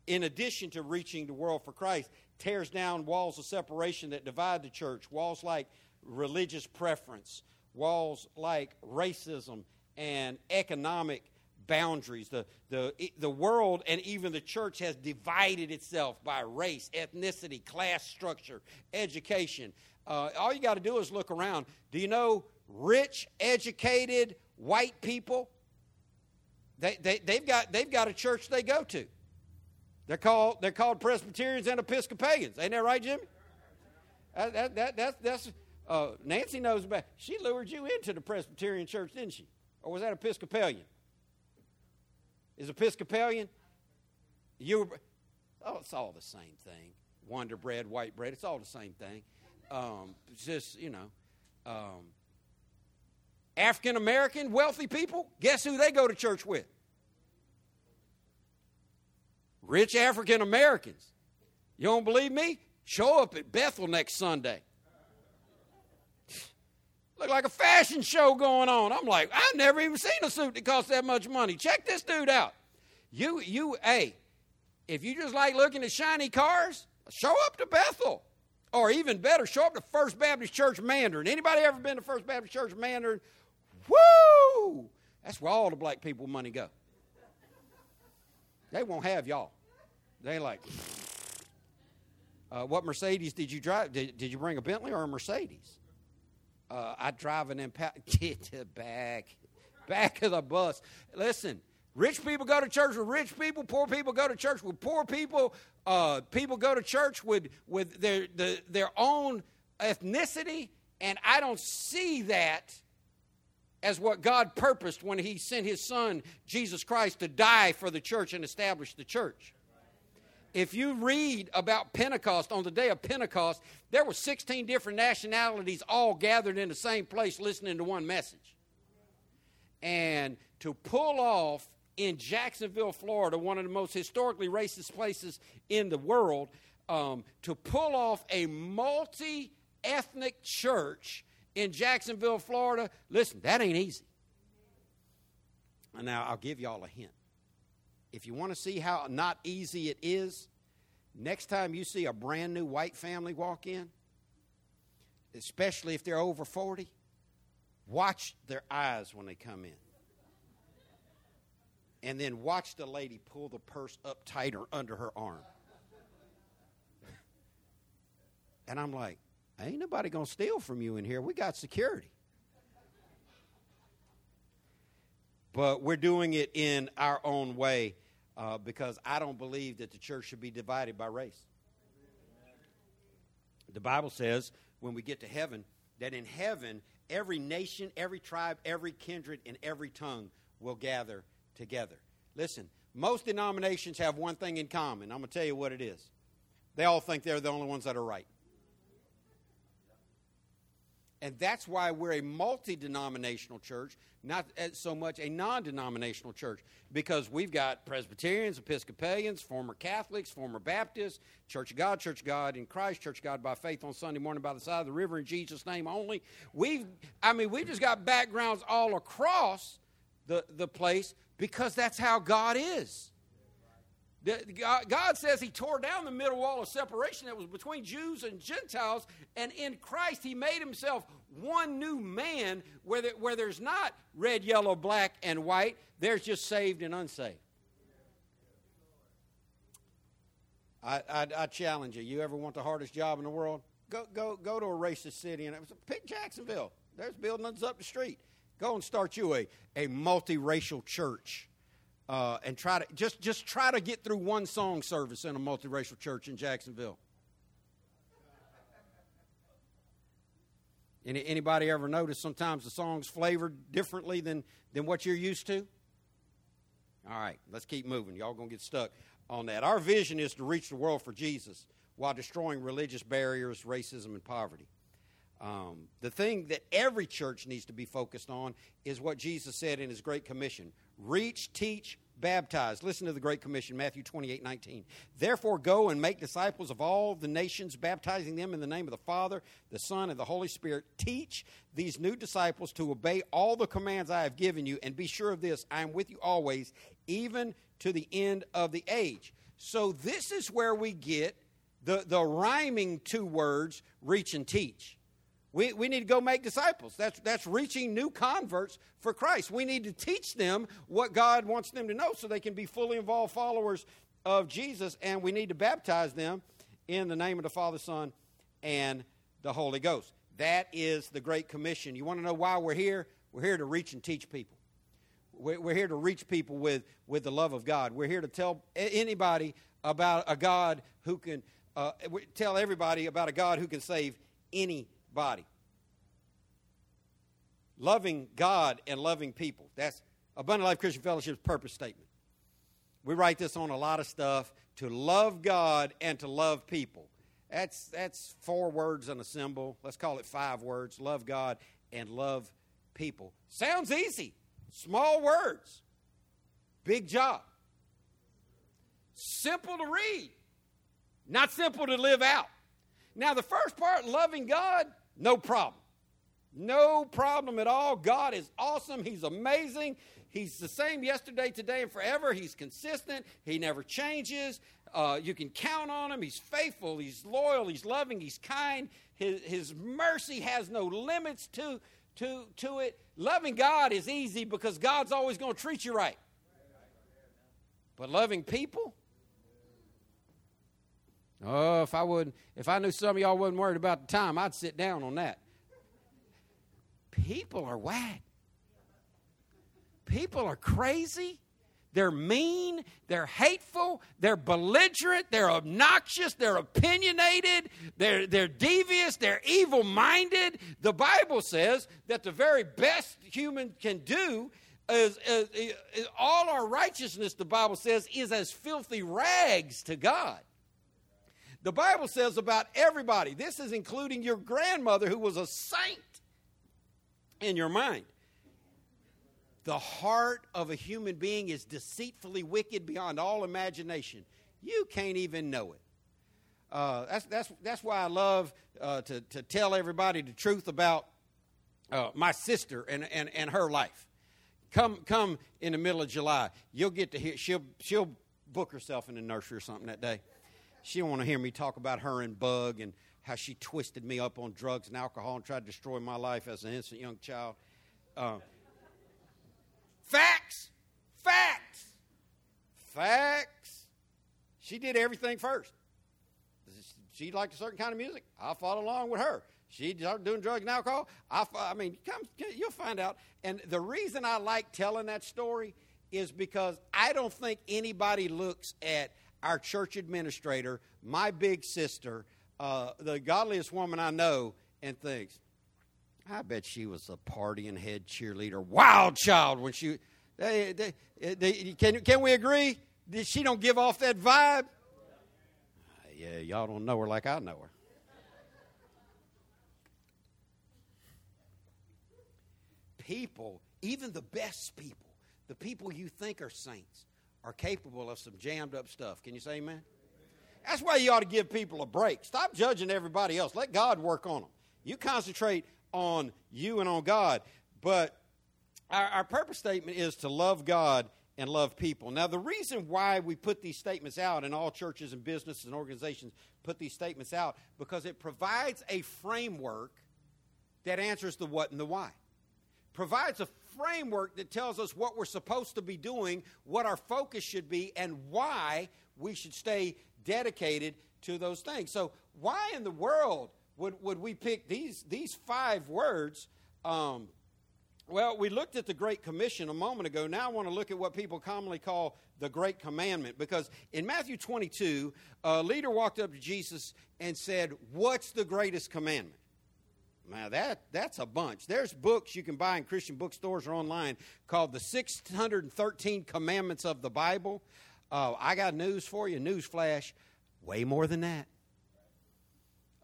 in addition to reaching the world for Christ, tears down walls of separation that divide the church, walls like religious preference, walls like racism and economic boundaries. The, the, the world and even the church has divided itself by race, ethnicity, class structure, education. Uh, all you got to do is look around. Do you know rich, educated, white people? They, they, they've, got, they've got a church they go to. They're called, they're called Presbyterians and Episcopalians. Ain't that right, Jimmy? That, that, that, that's, that's, uh, Nancy knows about She lured you into the Presbyterian church, didn't she? Or was that Episcopalian? Is Episcopalian? You were, oh, it's all the same thing. Wonder bread, white bread, it's all the same thing. Um, it's just, you know. Um, African American wealthy people, guess who they go to church with? Rich African Americans. You don't believe me? Show up at Bethel next Sunday. Look like a fashion show going on. I'm like, I've never even seen a suit that costs that much money. Check this dude out. You, you, hey, if you just like looking at shiny cars, show up to Bethel. Or even better, show up to First Baptist Church Mandarin. Anybody ever been to First Baptist Church Mandarin? Woo! That's where all the black people money go. They won't have y'all. They like, uh, what Mercedes did you drive? Did, did you bring a Bentley or a Mercedes? Uh, I drive an Impala. Get to the back, back of the bus. Listen, rich people go to church with rich people. Poor people go to church with poor people. Uh, people go to church with with their the, their own ethnicity, and I don't see that as what God purposed when He sent His Son Jesus Christ to die for the church and establish the church if you read about Pentecost, on the day of Pentecost, there were 16 different nationalities all gathered in the same place listening to one message. And to pull off in Jacksonville, Florida, one of the most historically racist places in the world, um, to pull off a multi ethnic church in Jacksonville, Florida, listen, that ain't easy. And now I'll give y'all a hint if you want to see how not easy it is, next time you see a brand new white family walk in, especially if they're over 40, watch their eyes when they come in. And then watch the lady pull the purse up tighter under her arm. And I'm like, ain't nobody going to steal from you in here. We got security. but we're doing it in our own way uh, because I don't believe that the church should be divided by race. The Bible says when we get to heaven that in heaven, every nation, every tribe, every kindred, and every tongue will gather together. Listen, most denominations have one thing in common. I'm going to tell you what it is. They all think they're the only ones that are right. And that's why we're a multi denominational church, not so much a non denominational church, because we've got Presbyterians, Episcopalians, former Catholics, former Baptists, Church of God, Church of God in Christ, Church of God by faith on Sunday morning by the side of the river in Jesus' name only. We've, I mean, we've just got backgrounds all across the, the place because that's how God is. God says He tore down the middle wall of separation that was between Jews and Gentiles, and in Christ He made Himself one new man where, where there's not red, yellow, black, and white, there's just saved and unsaved. I, I, I challenge you. You ever want the hardest job in the world? Go, go, go to a racist city and pick Jacksonville. There's buildings up the street. Go and start you a, a multiracial church uh, and try to just just try to get through one song service in a multiracial church in Jacksonville. Any, anybody ever notice sometimes the song's flavored differently than, than what you're used to? All right, let's keep moving. Y'all gonna get stuck on that. Our vision is to reach the world for Jesus while destroying religious barriers, racism, and poverty. Um, the thing that every church needs to be focused on is what Jesus said in his Great Commission reach, teach, baptize. Listen to the Great Commission, Matthew 28 19. Therefore, go and make disciples of all the nations, baptizing them in the name of the Father, the Son, and the Holy Spirit. Teach these new disciples to obey all the commands I have given you, and be sure of this I am with you always, even to the end of the age. So, this is where we get the, the rhyming two words, reach and teach. We, we need to go make disciples. That's, that's reaching new converts for Christ. We need to teach them what God wants them to know so they can be fully involved followers of Jesus, and we need to baptize them in the name of the Father, Son, and the Holy Ghost. That is the Great Commission. You want to know why we're here? We're here to reach and teach people. We're here to reach people with, with the love of God. We're here to tell anybody about a God who can, uh, tell everybody about a God who can save anybody. Loving God and loving people. That's Abundant Life Christian Fellowship's purpose statement. We write this on a lot of stuff to love God and to love people. That's, that's four words and a symbol. Let's call it five words love God and love people. Sounds easy. Small words, big job. Simple to read, not simple to live out. Now, the first part, loving God, no problem. No problem at all. God is awesome. He's amazing. He's the same yesterday, today, and forever. He's consistent. He never changes. Uh, you can count on him. He's faithful. He's loyal. He's loving. He's kind. His, his mercy has no limits to, to, to it. Loving God is easy because God's always going to treat you right. But loving people? Oh, if I would if I knew some of y'all wasn't worried about the time, I'd sit down on that. People are whack. People are crazy. They're mean, they're hateful, they're belligerent, they're obnoxious, they're opinionated, they're, they're devious, they're evil minded. The Bible says that the very best human can do is, is, is, all our righteousness, the Bible says, is as filthy rags to God. The Bible says about everybody, this is including your grandmother who was a saint in your mind. The heart of a human being is deceitfully wicked beyond all imagination. You can't even know it. Uh, that's, that's, that's why I love uh, to, to tell everybody the truth about uh, my sister and, and, and her life. Come, come in the middle of July. You'll get to hear, she'll, she'll book herself in the nursery or something that day. She don't want to hear me talk about her and Bug and how she twisted me up on drugs and alcohol and tried to destroy my life as an innocent young child. Uh, Facts. Facts. Facts. She did everything first. She liked a certain kind of music. I followed along with her. She started doing drugs and alcohol. I, I mean, come, you'll find out. And the reason I like telling that story is because I don't think anybody looks at our church administrator, my big sister, uh, the godliest woman I know, and thinks, I bet she was a partying head cheerleader, wild child when she. They, they, they, can, can we agree? that She don't give off that vibe. Yeah, y'all don't know her like I know her. People, even the best people, the people you think are saints, are capable of some jammed up stuff. Can you say amen? That's why you ought to give people a break. Stop judging everybody else. Let God work on them. You concentrate on you and on God. But our, our purpose statement is to love God and love people. Now, the reason why we put these statements out, and all churches and businesses and organizations put these statements out, because it provides a framework that answers the what and the why. Provides a framework that tells us what we're supposed to be doing, what our focus should be, and why we should stay dedicated to those things. So, why in the world would, would we pick these, these five words? Um, well, we looked at the Great Commission a moment ago. Now I want to look at what people commonly call the Great Commandment. Because in Matthew 22, a leader walked up to Jesus and said, What's the greatest commandment? Now, that, that's a bunch. There's books you can buy in Christian bookstores or online called The 613 Commandments of the Bible. Uh, I got news for you, news flash, way more than that.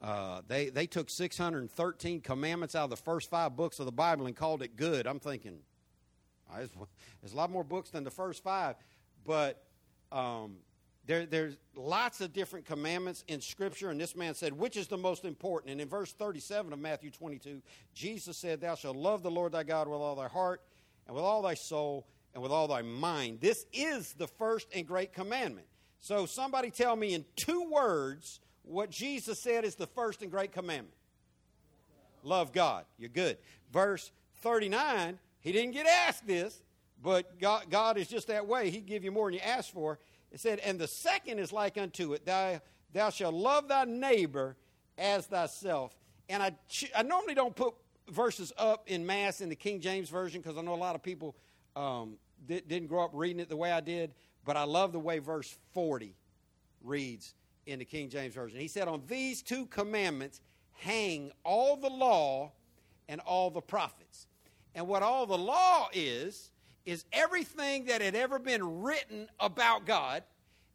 Uh, they, they took 613 commandments out of the first five books of the Bible and called it good. I'm thinking, there's, a lot more books than the first five, but um, there, there's lots of different commandments in Scripture. And this man said, Which is the most important? And in verse 37 of Matthew 22, Jesus said, Thou shalt love the Lord thy God with all thy heart, and with all thy soul, and with all thy mind. This is the first and great commandment. So, somebody tell me in two words what Jesus said is the first and great commandment love God. You're good. Verse 39, he didn't get asked this, but God, God is just that way. He'd give you more than you ask for. It said, And the second is like unto it, thou, thou shalt love thy neighbor as thyself. And I, I normally don't put verses up in mass in the King James Version because I know a lot of people um, didn't grow up reading it the way I did, but I love the way verse 40 reads in the King James Version. He said, On these two commandments hang all the law and all the prophets. And what all the law is, is everything that had ever been written about God,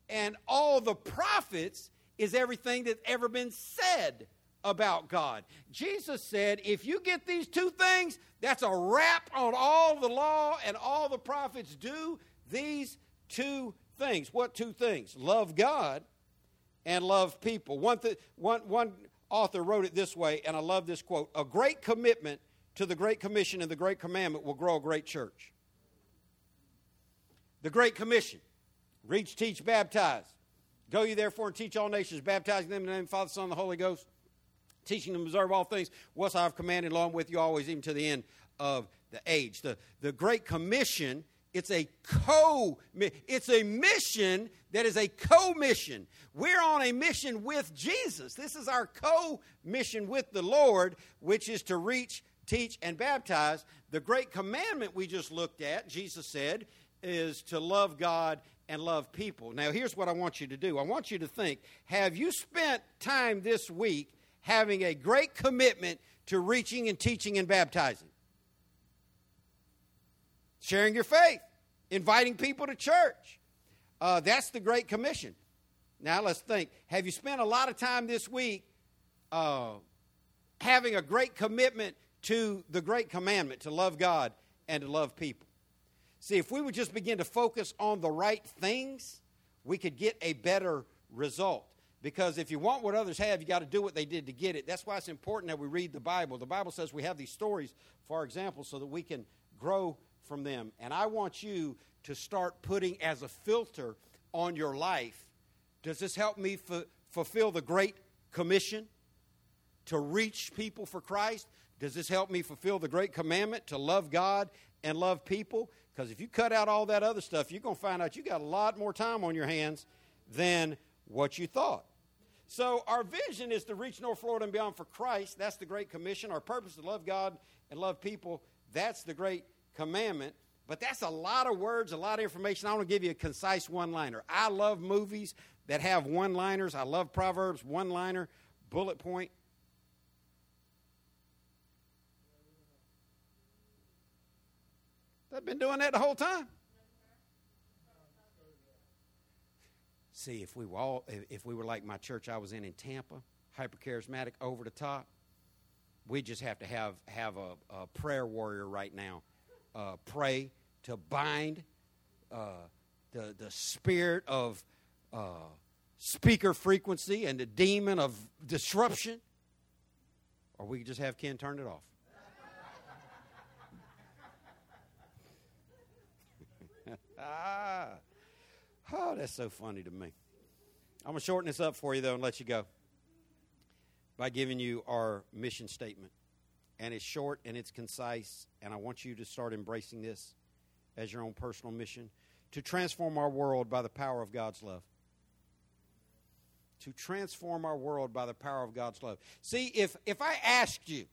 and all the prophets is everything that's ever been said about God. Jesus said, if you get these two things, that's a wrap on all the law and all the prophets do these two things. What two things? Love God and love people. One, th- one, one author wrote it this way, and I love this quote A great commitment to the Great Commission and the Great Commandment will grow a great church. The Great Commission reach, teach, baptize. Go ye therefore and teach all nations, baptizing them in the name of the Father, Son, and the Holy Ghost teaching them to observe all things what I have commanded along with you always, even to the end of the age. The, the Great Commission, it's a co it's a mission that is a co-mission. We're on a mission with Jesus. This is our co-mission with the Lord, which is to reach, teach, and baptize. The great commandment we just looked at, Jesus said, is to love God and love people. Now, here's what I want you to do. I want you to think have you spent time this week having a great commitment to reaching and teaching and baptizing. Sharing your faith, inviting people to church. Uh, that's the Great Commission. Now let's think. Have you spent a lot of time this week uh, having a great commitment to the Great Commandment to love God and to love people? See, if we would just begin to focus on the right things, we could get a better result. Because if you want what others have, you got to do what they did to get it. That's why it's important that we read the Bible. The Bible says we have these stories, for example, so that we can grow from them. And I want you to start putting as a filter on your life does this help me f- fulfill the Great Commission to reach people for Christ? Does this help me fulfill the Great Commandment to love God and love people? Because if you cut out all that other stuff, you're going to find out you got a lot more time on your hands than what you thought. So, our vision is to reach North Florida and beyond for Christ. That's the Great Commission. Our purpose is to love God and love people. That's the Great Commandment. But that's a lot of words, a lot of information. I want to give you a concise one liner. I love movies that have one liners. I love Proverbs, one liner, bullet point. I've been doing that the whole time. See, if we were all, if we were like my church I was in in Tampa, hyper charismatic, over the top, we just have to have have a, a prayer warrior right now, uh, pray to bind uh, the the spirit of uh, speaker frequency and the demon of disruption, or we just have Ken turn it off. Ah. Oh, that's so funny to me. I'm going to shorten this up for you, though, and let you go by giving you our mission statement. And it's short and it's concise, and I want you to start embracing this as your own personal mission to transform our world by the power of God's love. To transform our world by the power of God's love. See, if, if I asked you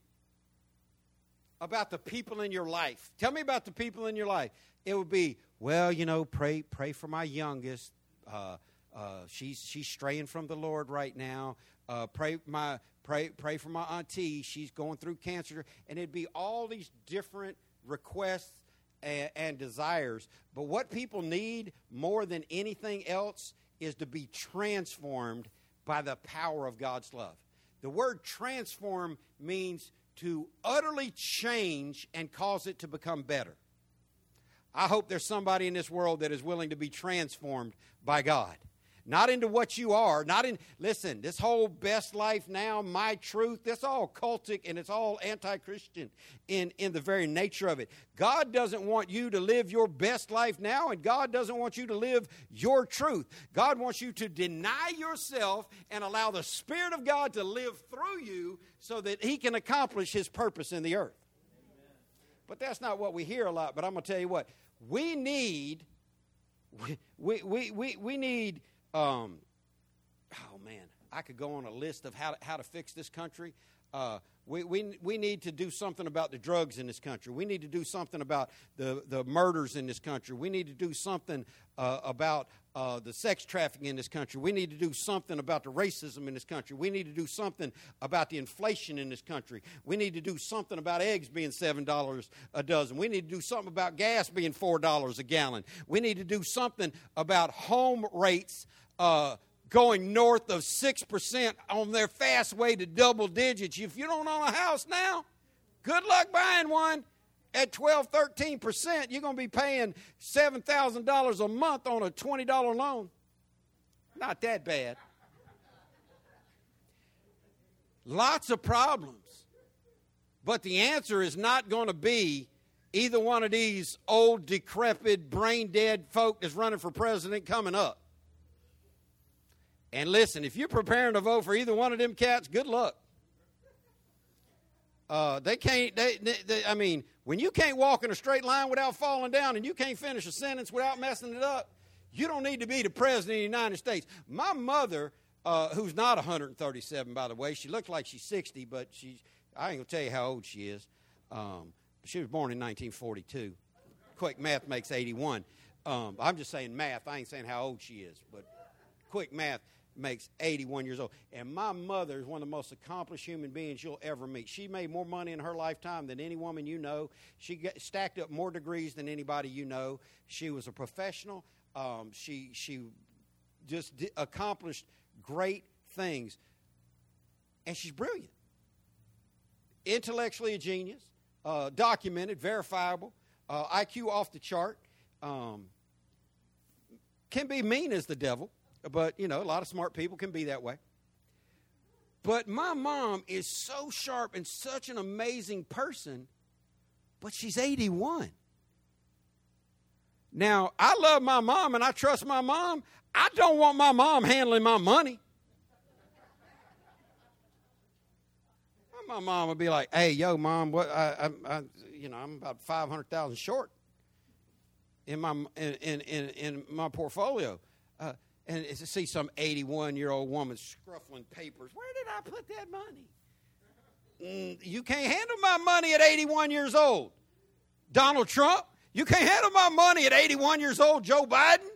about the people in your life, tell me about the people in your life, it would be, well, you know, pray pray for my youngest. Uh, uh, she's she's straying from the Lord right now. Uh, pray my pray pray for my auntie. She's going through cancer, and it'd be all these different requests and, and desires. But what people need more than anything else is to be transformed by the power of God's love. The word transform means to utterly change and cause it to become better. I hope there's somebody in this world that is willing to be transformed by God. not into what you are, not in, listen, this whole best life now, my truth, that's all cultic and it's all anti Christian in, in the very nature of it. God doesn't want you to live your best life now, and God doesn't want you to live your truth. God wants you to deny yourself and allow the Spirit of God to live through you so that He can accomplish His purpose in the earth. But that's not what we hear a lot. But I'm going to tell you what, we need. We, we, we, we need um, oh man, I could go on a list of how to, how to fix this country. Uh, we, we, we need to do something about the drugs in this country. We need to do something about the, the murders in this country. We need to do something uh, about uh, the sex trafficking in this country. We need to do something about the racism in this country. We need to do something about the inflation in this country. We need to do something about eggs being $7 a dozen. We need to do something about gas being $4 a gallon. We need to do something about home rates. Uh, going north of 6% on their fast way to double digits. If you don't own a house now, good luck buying one. At 12, 13%, you're going to be paying $7,000 a month on a $20 loan. Not that bad. Lots of problems. But the answer is not going to be either one of these old, decrepit, brain dead folk that's running for president coming up. And listen, if you're preparing to vote for either one of them cats, good luck. Uh, they can't. They, they, they, I mean, when you can't walk in a straight line without falling down, and you can't finish a sentence without messing it up, you don't need to be the president of the United States. My mother, uh, who's not 137, by the way, she looks like she's 60, but she's. I ain't gonna tell you how old she is. Um, she was born in 1942. Quick math makes 81. Um, I'm just saying math. I ain't saying how old she is, but quick math makes 81 years old. And my mother is one of the most accomplished human beings you'll ever meet. She made more money in her lifetime than any woman you know. She stacked up more degrees than anybody you know. She was a professional. Um, she she just accomplished great things, and she's brilliant, intellectually a genius, uh, documented, verifiable, uh, IQ off the chart. Um, can be mean as the devil but, you know, a lot of smart people can be that way. But my mom is so sharp and such an amazing person, but she's 81. Now, I love my mom and I trust my mom. I don't want my mom handling my money. My mom would be like, "Hey, yo, mom, what? I, I, I you know, I'm about five hundred thousand short in my in in in, my portfolio. Uh, and see some 81 year old woman scruffling papers. Where did I put that money? Mm, you can't handle my money at 81 years old. Donald Trump, you can't handle my money at 81 years old. Joe Biden.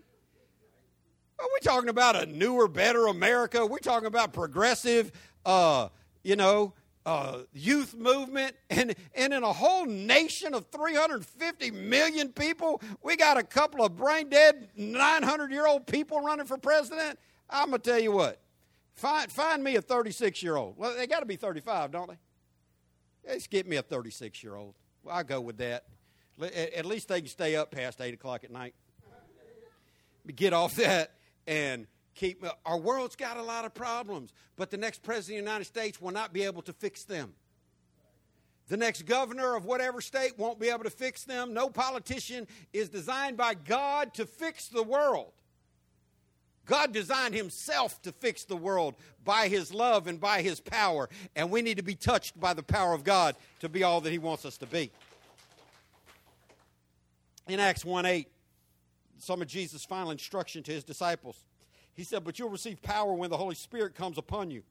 Are we talking about a newer, better America? We're talking about progressive, uh, you know, uh, youth movement, and, and in a whole nation of 350 million people, we got a couple of brain dead 900 year old people running for president. I'm going to tell you what, find, find me a 36 year old. Well, they got to be 35, don't they? Just get me a 36 year old. Well, I'll go with that. At least they can stay up past 8 o'clock at night. Get off that and keep our world's got a lot of problems but the next president of the united states will not be able to fix them. The next governor of whatever state won't be able to fix them. No politician is designed by god to fix the world. God designed himself to fix the world by his love and by his power and we need to be touched by the power of god to be all that he wants us to be. In acts 1 8 some of jesus final instruction to his disciples he said, But you'll receive power when the Holy Spirit comes upon you.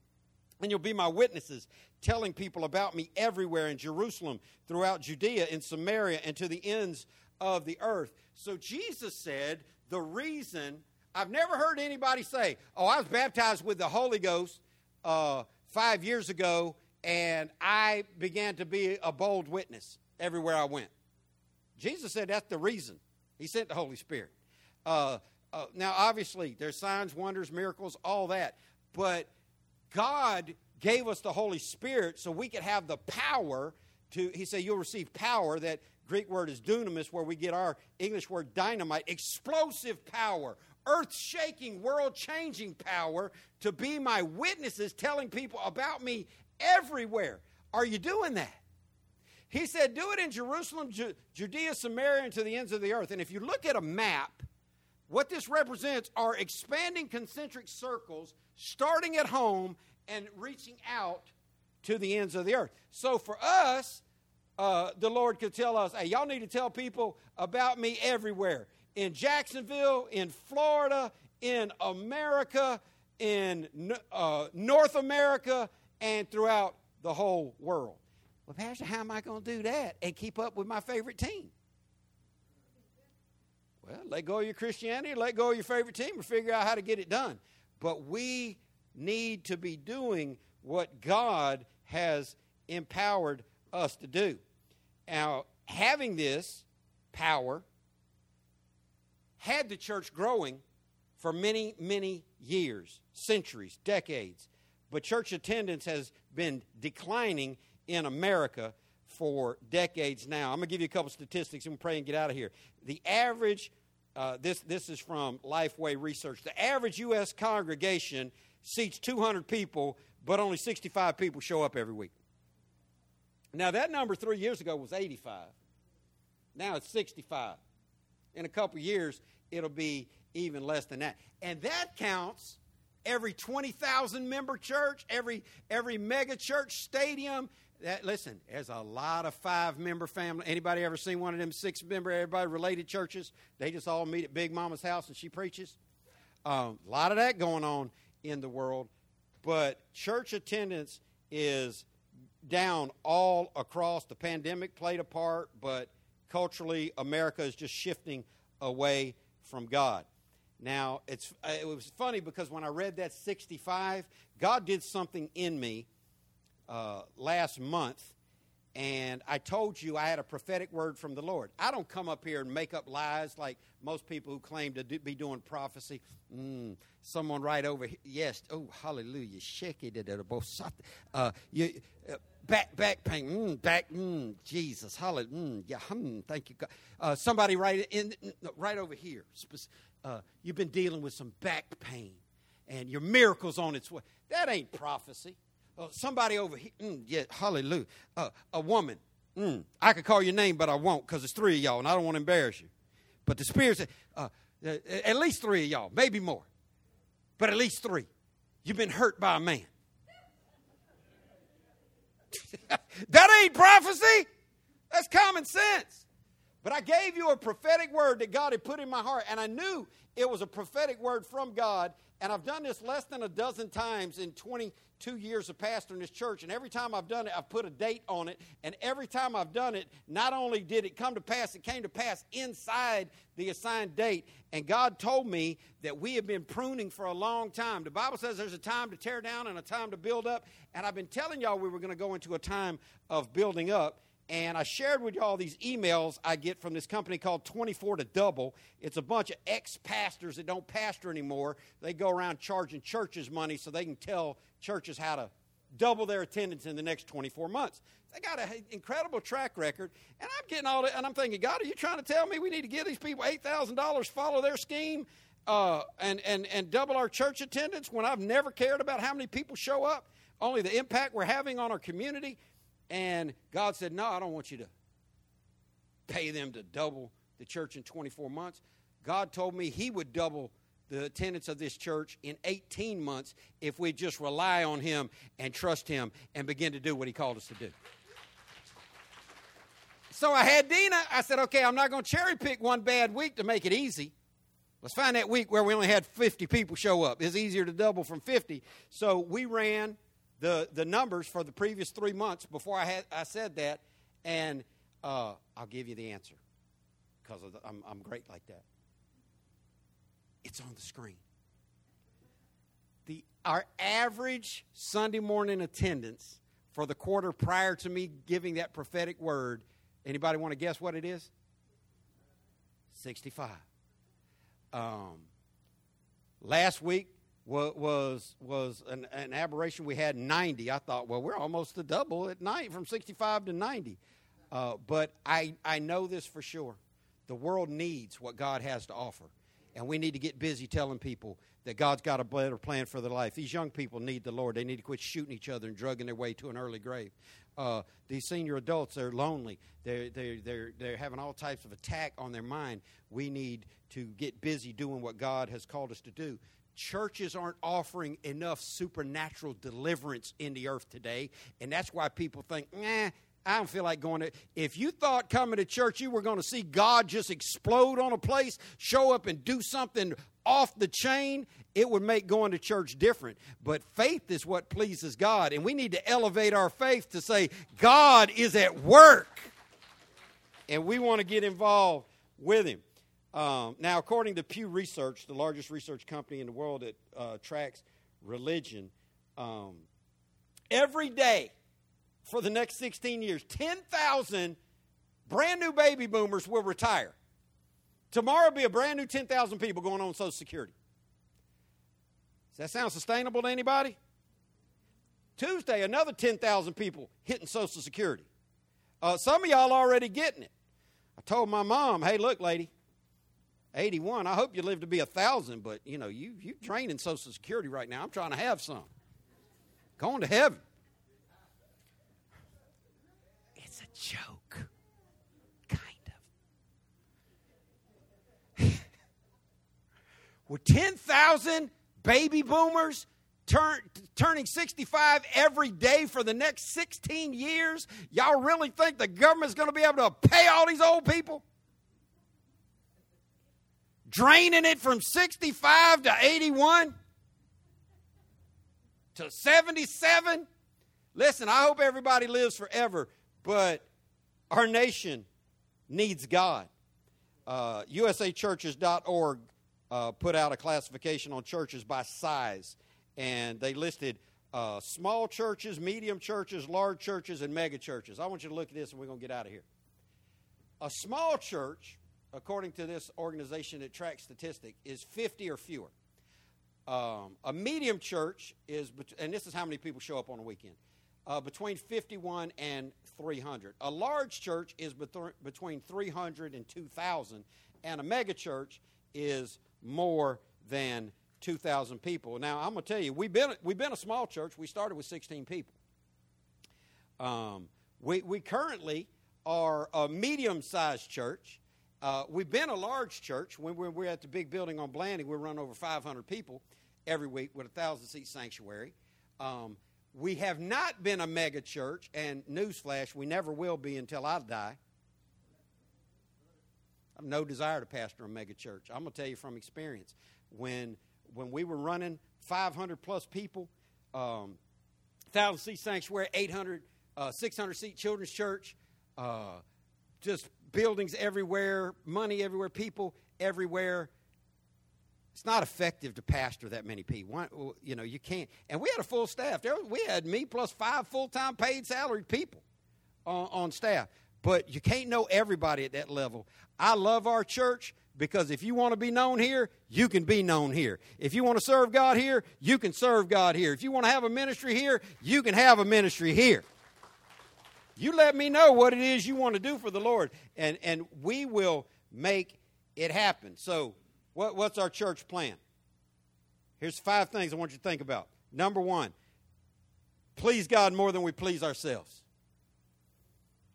And you'll be my witnesses, telling people about me everywhere in Jerusalem, throughout Judea, in Samaria, and to the ends of the earth. So Jesus said, The reason I've never heard anybody say, Oh, I was baptized with the Holy Ghost uh, five years ago, and I began to be a bold witness everywhere I went. Jesus said that's the reason. He sent the Holy Spirit. Uh, uh, now, obviously, there's signs, wonders, miracles, all that. But God gave us the Holy Spirit so we could have the power to, he said, you'll receive power. That Greek word is dunamis, where we get our English word dynamite, explosive power earth shaking, world changing power to be my witnesses, telling people about me everywhere. Are you doing that? He said, Do it in Jerusalem, Judea, Samaria, and to the ends of the earth. And if you look at a map, what this represents are expanding concentric circles starting at home and reaching out to the ends of the earth. So for us, uh, the Lord could tell us, hey, y'all need to tell people about me everywhere in Jacksonville, in Florida, in America, in uh, North America, and throughout the whole world. Well, Pastor, how am I going to do that and keep up with my favorite team? Well, let go of your Christianity, let go of your favorite team, and figure out how to get it done. But we need to be doing what God has empowered us to do. Now, having this power had the church growing for many, many years, centuries, decades. But church attendance has been declining in America for decades now. I'm going to give you a couple statistics and pray and get out of here. The average, uh, this, this is from Lifeway Research, the average U.S. congregation seats 200 people, but only 65 people show up every week. Now, that number three years ago was 85. Now it's 65. In a couple years, it'll be even less than that. And that counts every 20,000 member church, every, every mega church stadium. That, listen, there's a lot of five member family. Anybody ever seen one of them six member, everybody related churches? They just all meet at Big Mama's house and she preaches. Um, a lot of that going on in the world. But church attendance is down all across. The pandemic played a part, but culturally, America is just shifting away from God. Now, it's, uh, it was funny because when I read that 65, God did something in me uh, last month, and I told you I had a prophetic word from the Lord. I don't come up here and make up lies like most people who claim to do, be doing prophecy. Mm, someone right over here. Yes. Oh, hallelujah. Shake it. Uh, uh, back back pain, mm, back, mm, Jesus, hallelujah, mm, yeah, hmm, thank you, God. Uh, somebody right in, right over here. Uh, you've been dealing with some back pain, and your miracle's on its way. That ain't prophecy. Uh, somebody over here, mm, yeah, hallelujah. Uh, a woman, mm, I could call your name, but I won't because it's three of y'all, and I don't want to embarrass you. But the Spirit said, uh, uh, at least three of y'all, maybe more, but at least three. You've been hurt by a man. that ain't prophecy. That's common sense. But I gave you a prophetic word that God had put in my heart, and I knew it was a prophetic word from God. And I've done this less than a dozen times in 22 years of pastoring this church. And every time I've done it, I've put a date on it. And every time I've done it, not only did it come to pass, it came to pass inside the assigned date. And God told me that we have been pruning for a long time. The Bible says there's a time to tear down and a time to build up. And I've been telling y'all we were going to go into a time of building up and I shared with y'all these emails I get from this company called 24 to Double. It's a bunch of ex pastors that don't pastor anymore. They go around charging churches money so they can tell churches how to double their attendance in the next 24 months. They got an incredible track record, and I'm getting all that, and I'm thinking, God, are you trying to tell me we need to give these people $8,000, follow their scheme, uh, and, and, and double our church attendance when I've never cared about how many people show up, only the impact we're having on our community? And God said, No, I don't want you to pay them to double the church in 24 months. God told me He would double the attendance of this church in 18 months if we just rely on Him and trust Him and begin to do what He called us to do. So I had Dina. I said, okay, I'm not going to cherry pick one bad week to make it easy. Let's find that week where we only had 50 people show up. It's easier to double from 50. So we ran the, the numbers for the previous three months before I, had, I said that, and uh, I'll give you the answer because I'm, I'm great like that. It's on the screen. The, our average Sunday morning attendance for the quarter prior to me giving that prophetic word, anybody want to guess what it is? 65. Um, last week, was was an, an, aberration. We had 90. I thought, well, we're almost to double at night from 65 to 90. Uh, but I, I know this for sure. The world needs what God has to offer. And we need to get busy telling people that God's got a better plan for their life. These young people need the Lord. They need to quit shooting each other and drugging their way to an early grave. Uh, these senior adults, they're lonely. They're, they're, they're, they're having all types of attack on their mind. We need to get busy doing what God has called us to do. Churches aren't offering enough supernatural deliverance in the earth today, and that's why people think, nah, I don't feel like going to. If you thought coming to church you were going to see God just explode on a place, show up and do something off the chain, it would make going to church different. But faith is what pleases God, and we need to elevate our faith to say, God is at work. And we want to get involved with Him. Um, now, according to Pew Research, the largest research company in the world that uh, tracks religion, um, every day for the next 16 years, 10,000 brand new baby boomers will retire. Tomorrow will be a brand new 10,000 people going on Social Security. Does that sound sustainable to anybody? Tuesday, another 10,000 people hitting Social Security. Uh, some of y'all already getting it. I told my mom, hey, look, lady, 81, I hope you live to be a 1,000, but, you know, you, you training Social Security right now. I'm trying to have some. Going to heaven. It's a joke. Kind of. With 10,000 baby boomers turn, turning 65 every day for the next 16 years, y'all really think the government's going to be able to pay all these old people? Draining it from 65 to 81 to 77? Listen, I hope everybody lives forever, but our nation needs God. Uh, USAchurches.org uh, put out a classification on churches by size, and they listed uh, small churches, medium churches, large churches, and mega churches. I want you to look at this, and we're going to get out of here. A small church, according to this organization that tracks statistics, is 50 or fewer. Um, a medium church is, and this is how many people show up on a weekend, uh, between 51 and 300. A large church is between 300 and 2,000, and a mega church is more than 2,000 people. Now, I'm going to tell you, we've been, we've been a small church. We started with 16 people. Um, we, we currently are a medium sized church. Uh, we've been a large church. When we're, we're, at the big building on Blanding, we run over 500 people every week with a 1,000 seat sanctuary. Um, we have not been a mega church, and newsflash, we never will be until I die I have no desire to pastor a mega church. I'm going to tell you from experience. When, when we were running 500 plus people, um, 1,000 seat sanctuary, 800, uh, 600 seat children's church, uh, just buildings everywhere, money everywhere, people everywhere. It's not effective to pastor that many people. You know, you can't. And we had a full staff. There, we had me plus five full time paid salaried people on, on staff but you can't know everybody at that level. I love our church because if you want to be known here, you can be known here. If you want to serve God here, you can serve God here. If you want to have a ministry here, you can have a ministry here. You let me know what it is you want to do for the Lord, and, and we will make it happen. So, what, what's our church plan? Here's five things I want you to think about. Number one, please God more than we please ourselves.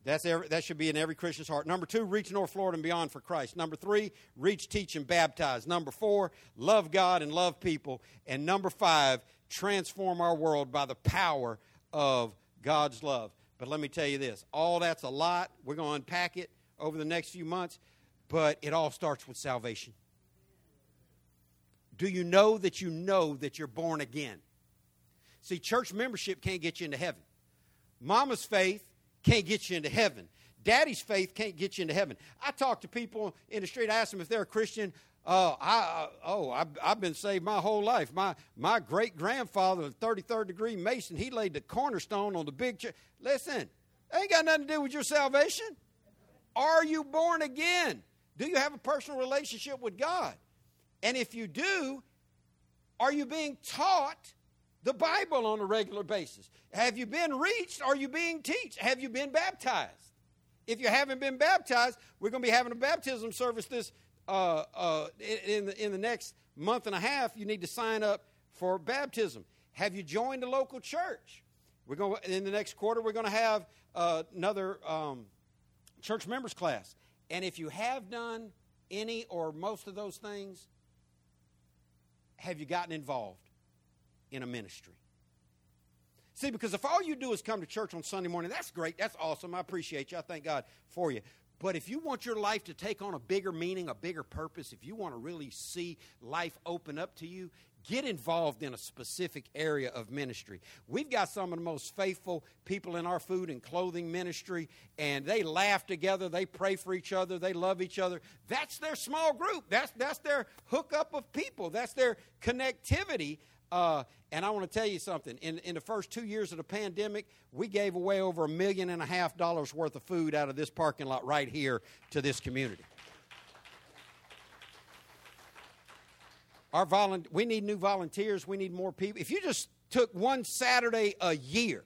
That's every, that should be in every Christian's heart. Number two, reach North Florida and beyond for Christ. Number three, reach, teach, and baptize. Number four, love God and love people. And number five, transform our world by the power of God's love. But let me tell you this all that's a lot. We're going to unpack it over the next few months, but it all starts with salvation. Do you know that you know that you're born again? See, church membership can't get you into heaven. Mama's faith can't get you into heaven. Daddy's faith can't get you into heaven. I talk to people in the street, I ask them if they're a Christian. Uh, I, oh, I've, I've, been saved my whole life. My, my great grandfather, 33rd degree Mason, he laid the cornerstone on the big church. Listen, ain't got nothing to do with your salvation. Are you born again? Do you have a personal relationship with God? And if you do, are you being taught the Bible on a regular basis? Have you been reached? Are you being taught? Have you been baptized? If you haven't been baptized, we're going to be having a baptism service this uh, uh, in, the, in the next month and a half, you need to sign up for baptism. Have you joined a local church? We're going in the next quarter. We're going to have uh, another um, church members class, and if you have done any or most of those things, have you gotten involved in a ministry? See, because if all you do is come to church on Sunday morning, that's great. That's awesome. I appreciate you. I thank God for you. But if you want your life to take on a bigger meaning, a bigger purpose, if you want to really see life open up to you, get involved in a specific area of ministry. We've got some of the most faithful people in our food and clothing ministry, and they laugh together, they pray for each other, they love each other. That's their small group. That's that's their hookup of people. That's their connectivity. Uh, and I want to tell you something. In, in the first two years of the pandemic, we gave away over a million and a half dollars worth of food out of this parking lot right here to this community. Our volunteer, we need new volunteers. We need more people. If you just took one Saturday a year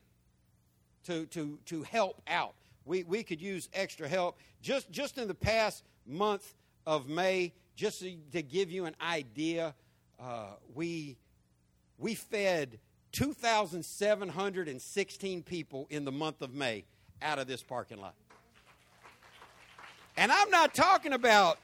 to, to, to help out, we, we could use extra help. Just, just in the past month of May, just to, to give you an idea, uh, we we fed 2,716 people in the month of May out of this parking lot. And I'm not talking about,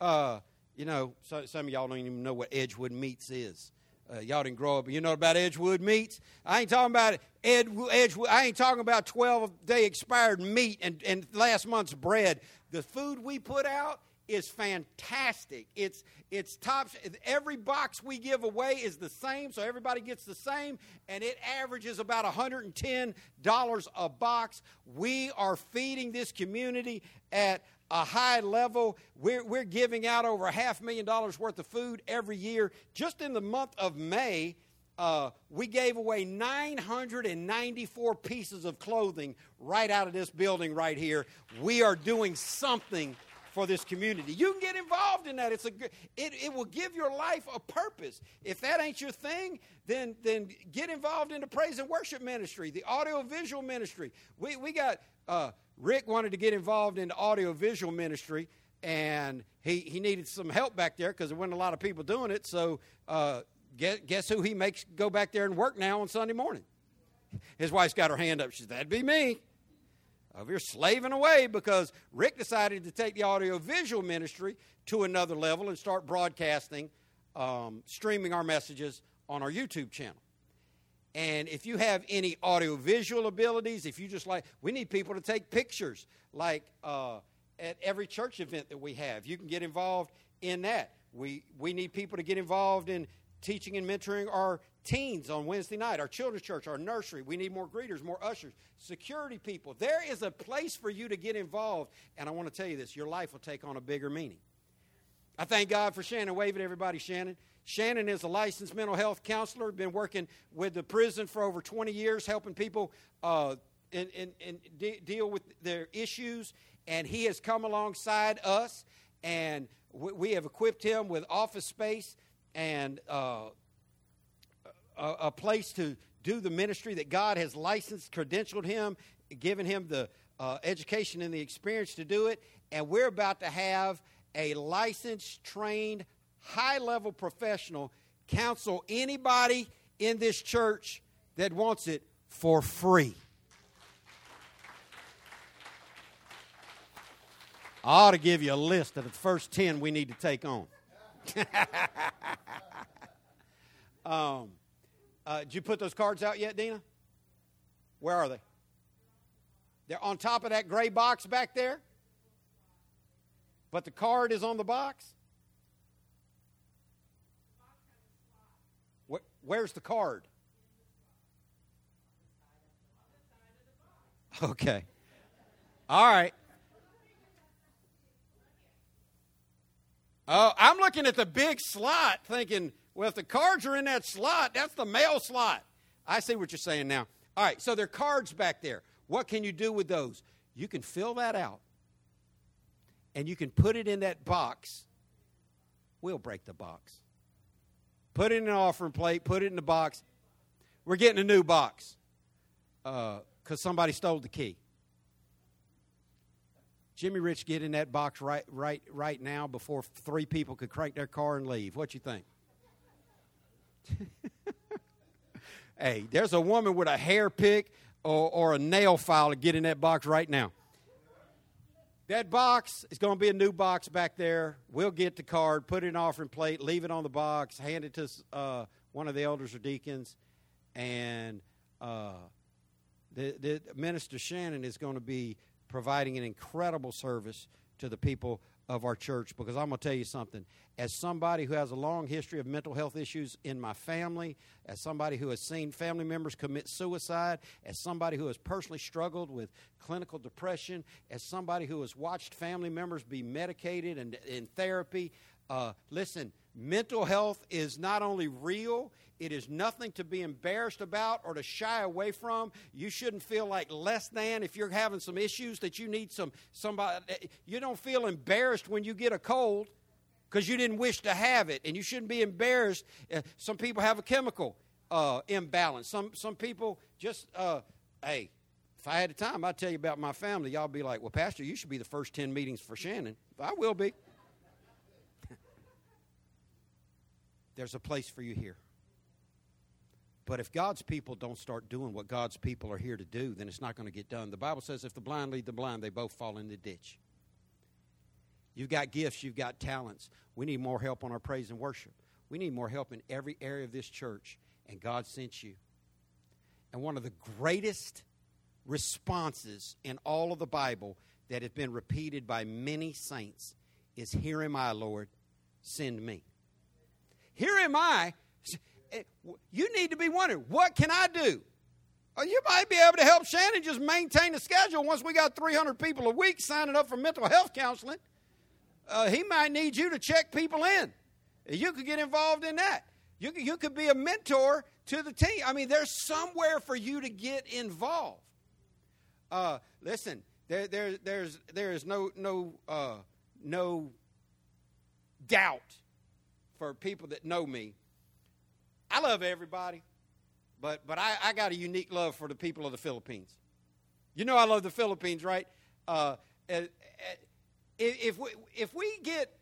uh, you know, so, some of y'all don't even know what Edgewood Meats is. Uh, y'all didn't grow up, you know about Edgewood Meats. I ain't talking about Ed, Edgewood. I ain't talking about 12 day expired meat and, and last month's bread. The food we put out is fantastic. It's it's top. Every box we give away is the same, so everybody gets the same, and it averages about $110 a box. We are feeding this community at a high level. We're, we're giving out over a half million dollars worth of food every year. Just in the month of May, uh, we gave away 994 pieces of clothing right out of this building right here. We are doing something for this community. You can get involved in that. It's a it, it will give your life a purpose. If that ain't your thing, then then get involved in the praise and worship ministry, the audio visual ministry. We we got uh, Rick wanted to get involved in the audio visual ministry, and he he needed some help back there because there weren't a lot of people doing it. So uh, guess, guess who he makes go back there and work now on Sunday morning? His wife's got her hand up. She says, "That'd be me." Over here slaving away because Rick decided to take the audio visual ministry to another level and start broadcasting, um, streaming our messages on our YouTube channel. And if you have any audio visual abilities, if you just like, we need people to take pictures, like uh, at every church event that we have. You can get involved in that. We, we need people to get involved in teaching and mentoring our teens on Wednesday night, our children's church, our nursery. We need more greeters, more ushers, security people. There is a place for you to get involved. And I want to tell you this your life will take on a bigger meaning. I thank God for Shannon. Wave at everybody, Shannon. Shannon is a licensed mental health counselor, been working with the prison for over 20 years, helping people uh, in, in, de- deal with their issues. And he has come alongside us, and we have equipped him with office space and uh, a, a place to do the ministry that God has licensed, credentialed him, given him the uh, education and the experience to do it. And we're about to have a licensed, trained, high level professional counsel anybody in this church that wants it for free. I ought to give you a list of the first 10 we need to take on. um, uh, did you put those cards out yet, Dina? Where are they? They're on top of that gray box back there? But the card is on the box? where's the card? Okay. All right. Oh, I'm looking at the big slot thinking, well, if the cards are in that slot, that's the mail slot. I see what you're saying now. All right, so there are cards back there. What can you do with those? You can fill that out and you can put it in that box. We'll break the box. Put it in an offering plate, put it in the box. We're getting a new box because uh, somebody stole the key. Jimmy Rich get in that box right, right, right now before three people could crank their car and leave. What you think? hey, there's a woman with a hair pick or, or a nail file to get in that box right now. That box is going to be a new box back there. We'll get the card, put it in offering plate, leave it on the box, hand it to uh, one of the elders or deacons, and uh, the, the minister Shannon is going to be providing an incredible service to the people of our church because I'm going to tell you something. As somebody who has a long history of mental health issues in my family, as somebody who has seen family members commit suicide, as somebody who has personally struggled with clinical depression, as somebody who has watched family members be medicated and in therapy, uh, listen, mental health is not only real, it is nothing to be embarrassed about or to shy away from. You shouldn't feel like less than if you're having some issues that you need some somebody. You don't feel embarrassed when you get a cold because you didn't wish to have it, and you shouldn't be embarrassed. Uh, some people have a chemical uh, imbalance. Some some people just uh, hey. If I had the time, I'd tell you about my family. Y'all be like, "Well, Pastor, you should be the first ten meetings for Shannon." I will be. There's a place for you here. But if God's people don't start doing what God's people are here to do, then it's not going to get done. The Bible says if the blind lead the blind, they both fall in the ditch. You've got gifts, you've got talents. We need more help on our praise and worship. We need more help in every area of this church, and God sent you. And one of the greatest responses in all of the Bible that has been repeated by many saints is Here am I, Lord, send me. Here am I, Eh, you need to be wondering, what can I do? You might be able to help Shannon just maintain the schedule once we got 300 people a week signing up for mental health counseling. Uh, he might need you to check people in. You could get involved in that. You could, you could be a mentor to the team. I mean, there's somewhere for you to get involved. Uh, listen, there, there, there's, there is no, no, uh, no doubt for people that know me I love everybody, but, but I, I got a unique love for the people of the Philippines. You know I love the Philippines, right? Uh, if, we, if we get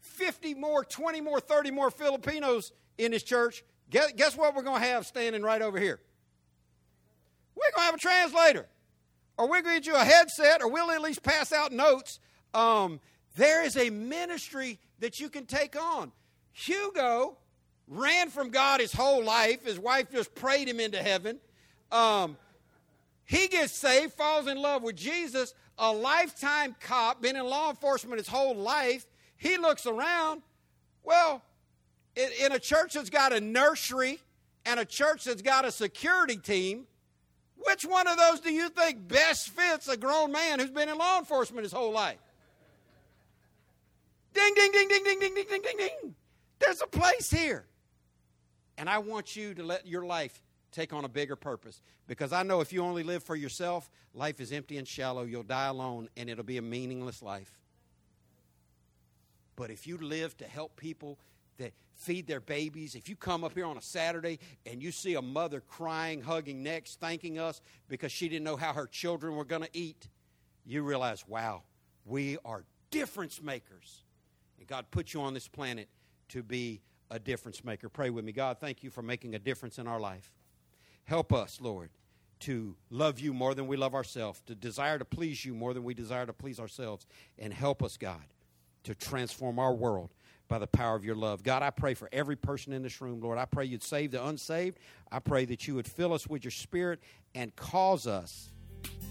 50 more, 20 more, 30 more Filipinos in this church, guess, guess what we're going to have standing right over here? We're going to have a translator. Or we're going to get you a headset, or we'll at least pass out notes. Um, there is a ministry that you can take on. Hugo ran from God his whole life. His wife just prayed him into heaven. Um, he gets saved, falls in love with Jesus, a lifetime cop, been in law enforcement his whole life. He looks around. Well, in, in a church that's got a nursery and a church that's got a security team, which one of those do you think best fits a grown man who's been in law enforcement his whole life? Ding, ding, ding, ding, ding, ding, ding, ding, ding, ding. There's a place here. And I want you to let your life take on a bigger purpose. Because I know if you only live for yourself, life is empty and shallow. You'll die alone, and it'll be a meaningless life. But if you live to help people that feed their babies, if you come up here on a Saturday and you see a mother crying, hugging necks, thanking us because she didn't know how her children were going to eat, you realize, wow, we are difference makers. And God put you on this planet to be a difference maker. Pray with me. God, thank you for making a difference in our life. Help us, Lord, to love you more than we love ourselves, to desire to please you more than we desire to please ourselves. And help us, God, to transform our world by the power of your love. God, I pray for every person in this room, Lord. I pray you'd save the unsaved. I pray that you would fill us with your spirit and cause us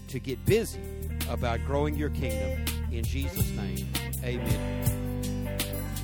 to get busy about growing your kingdom. In Jesus' name, amen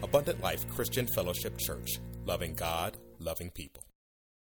Abundant Life Christian Fellowship Church, loving God, loving people.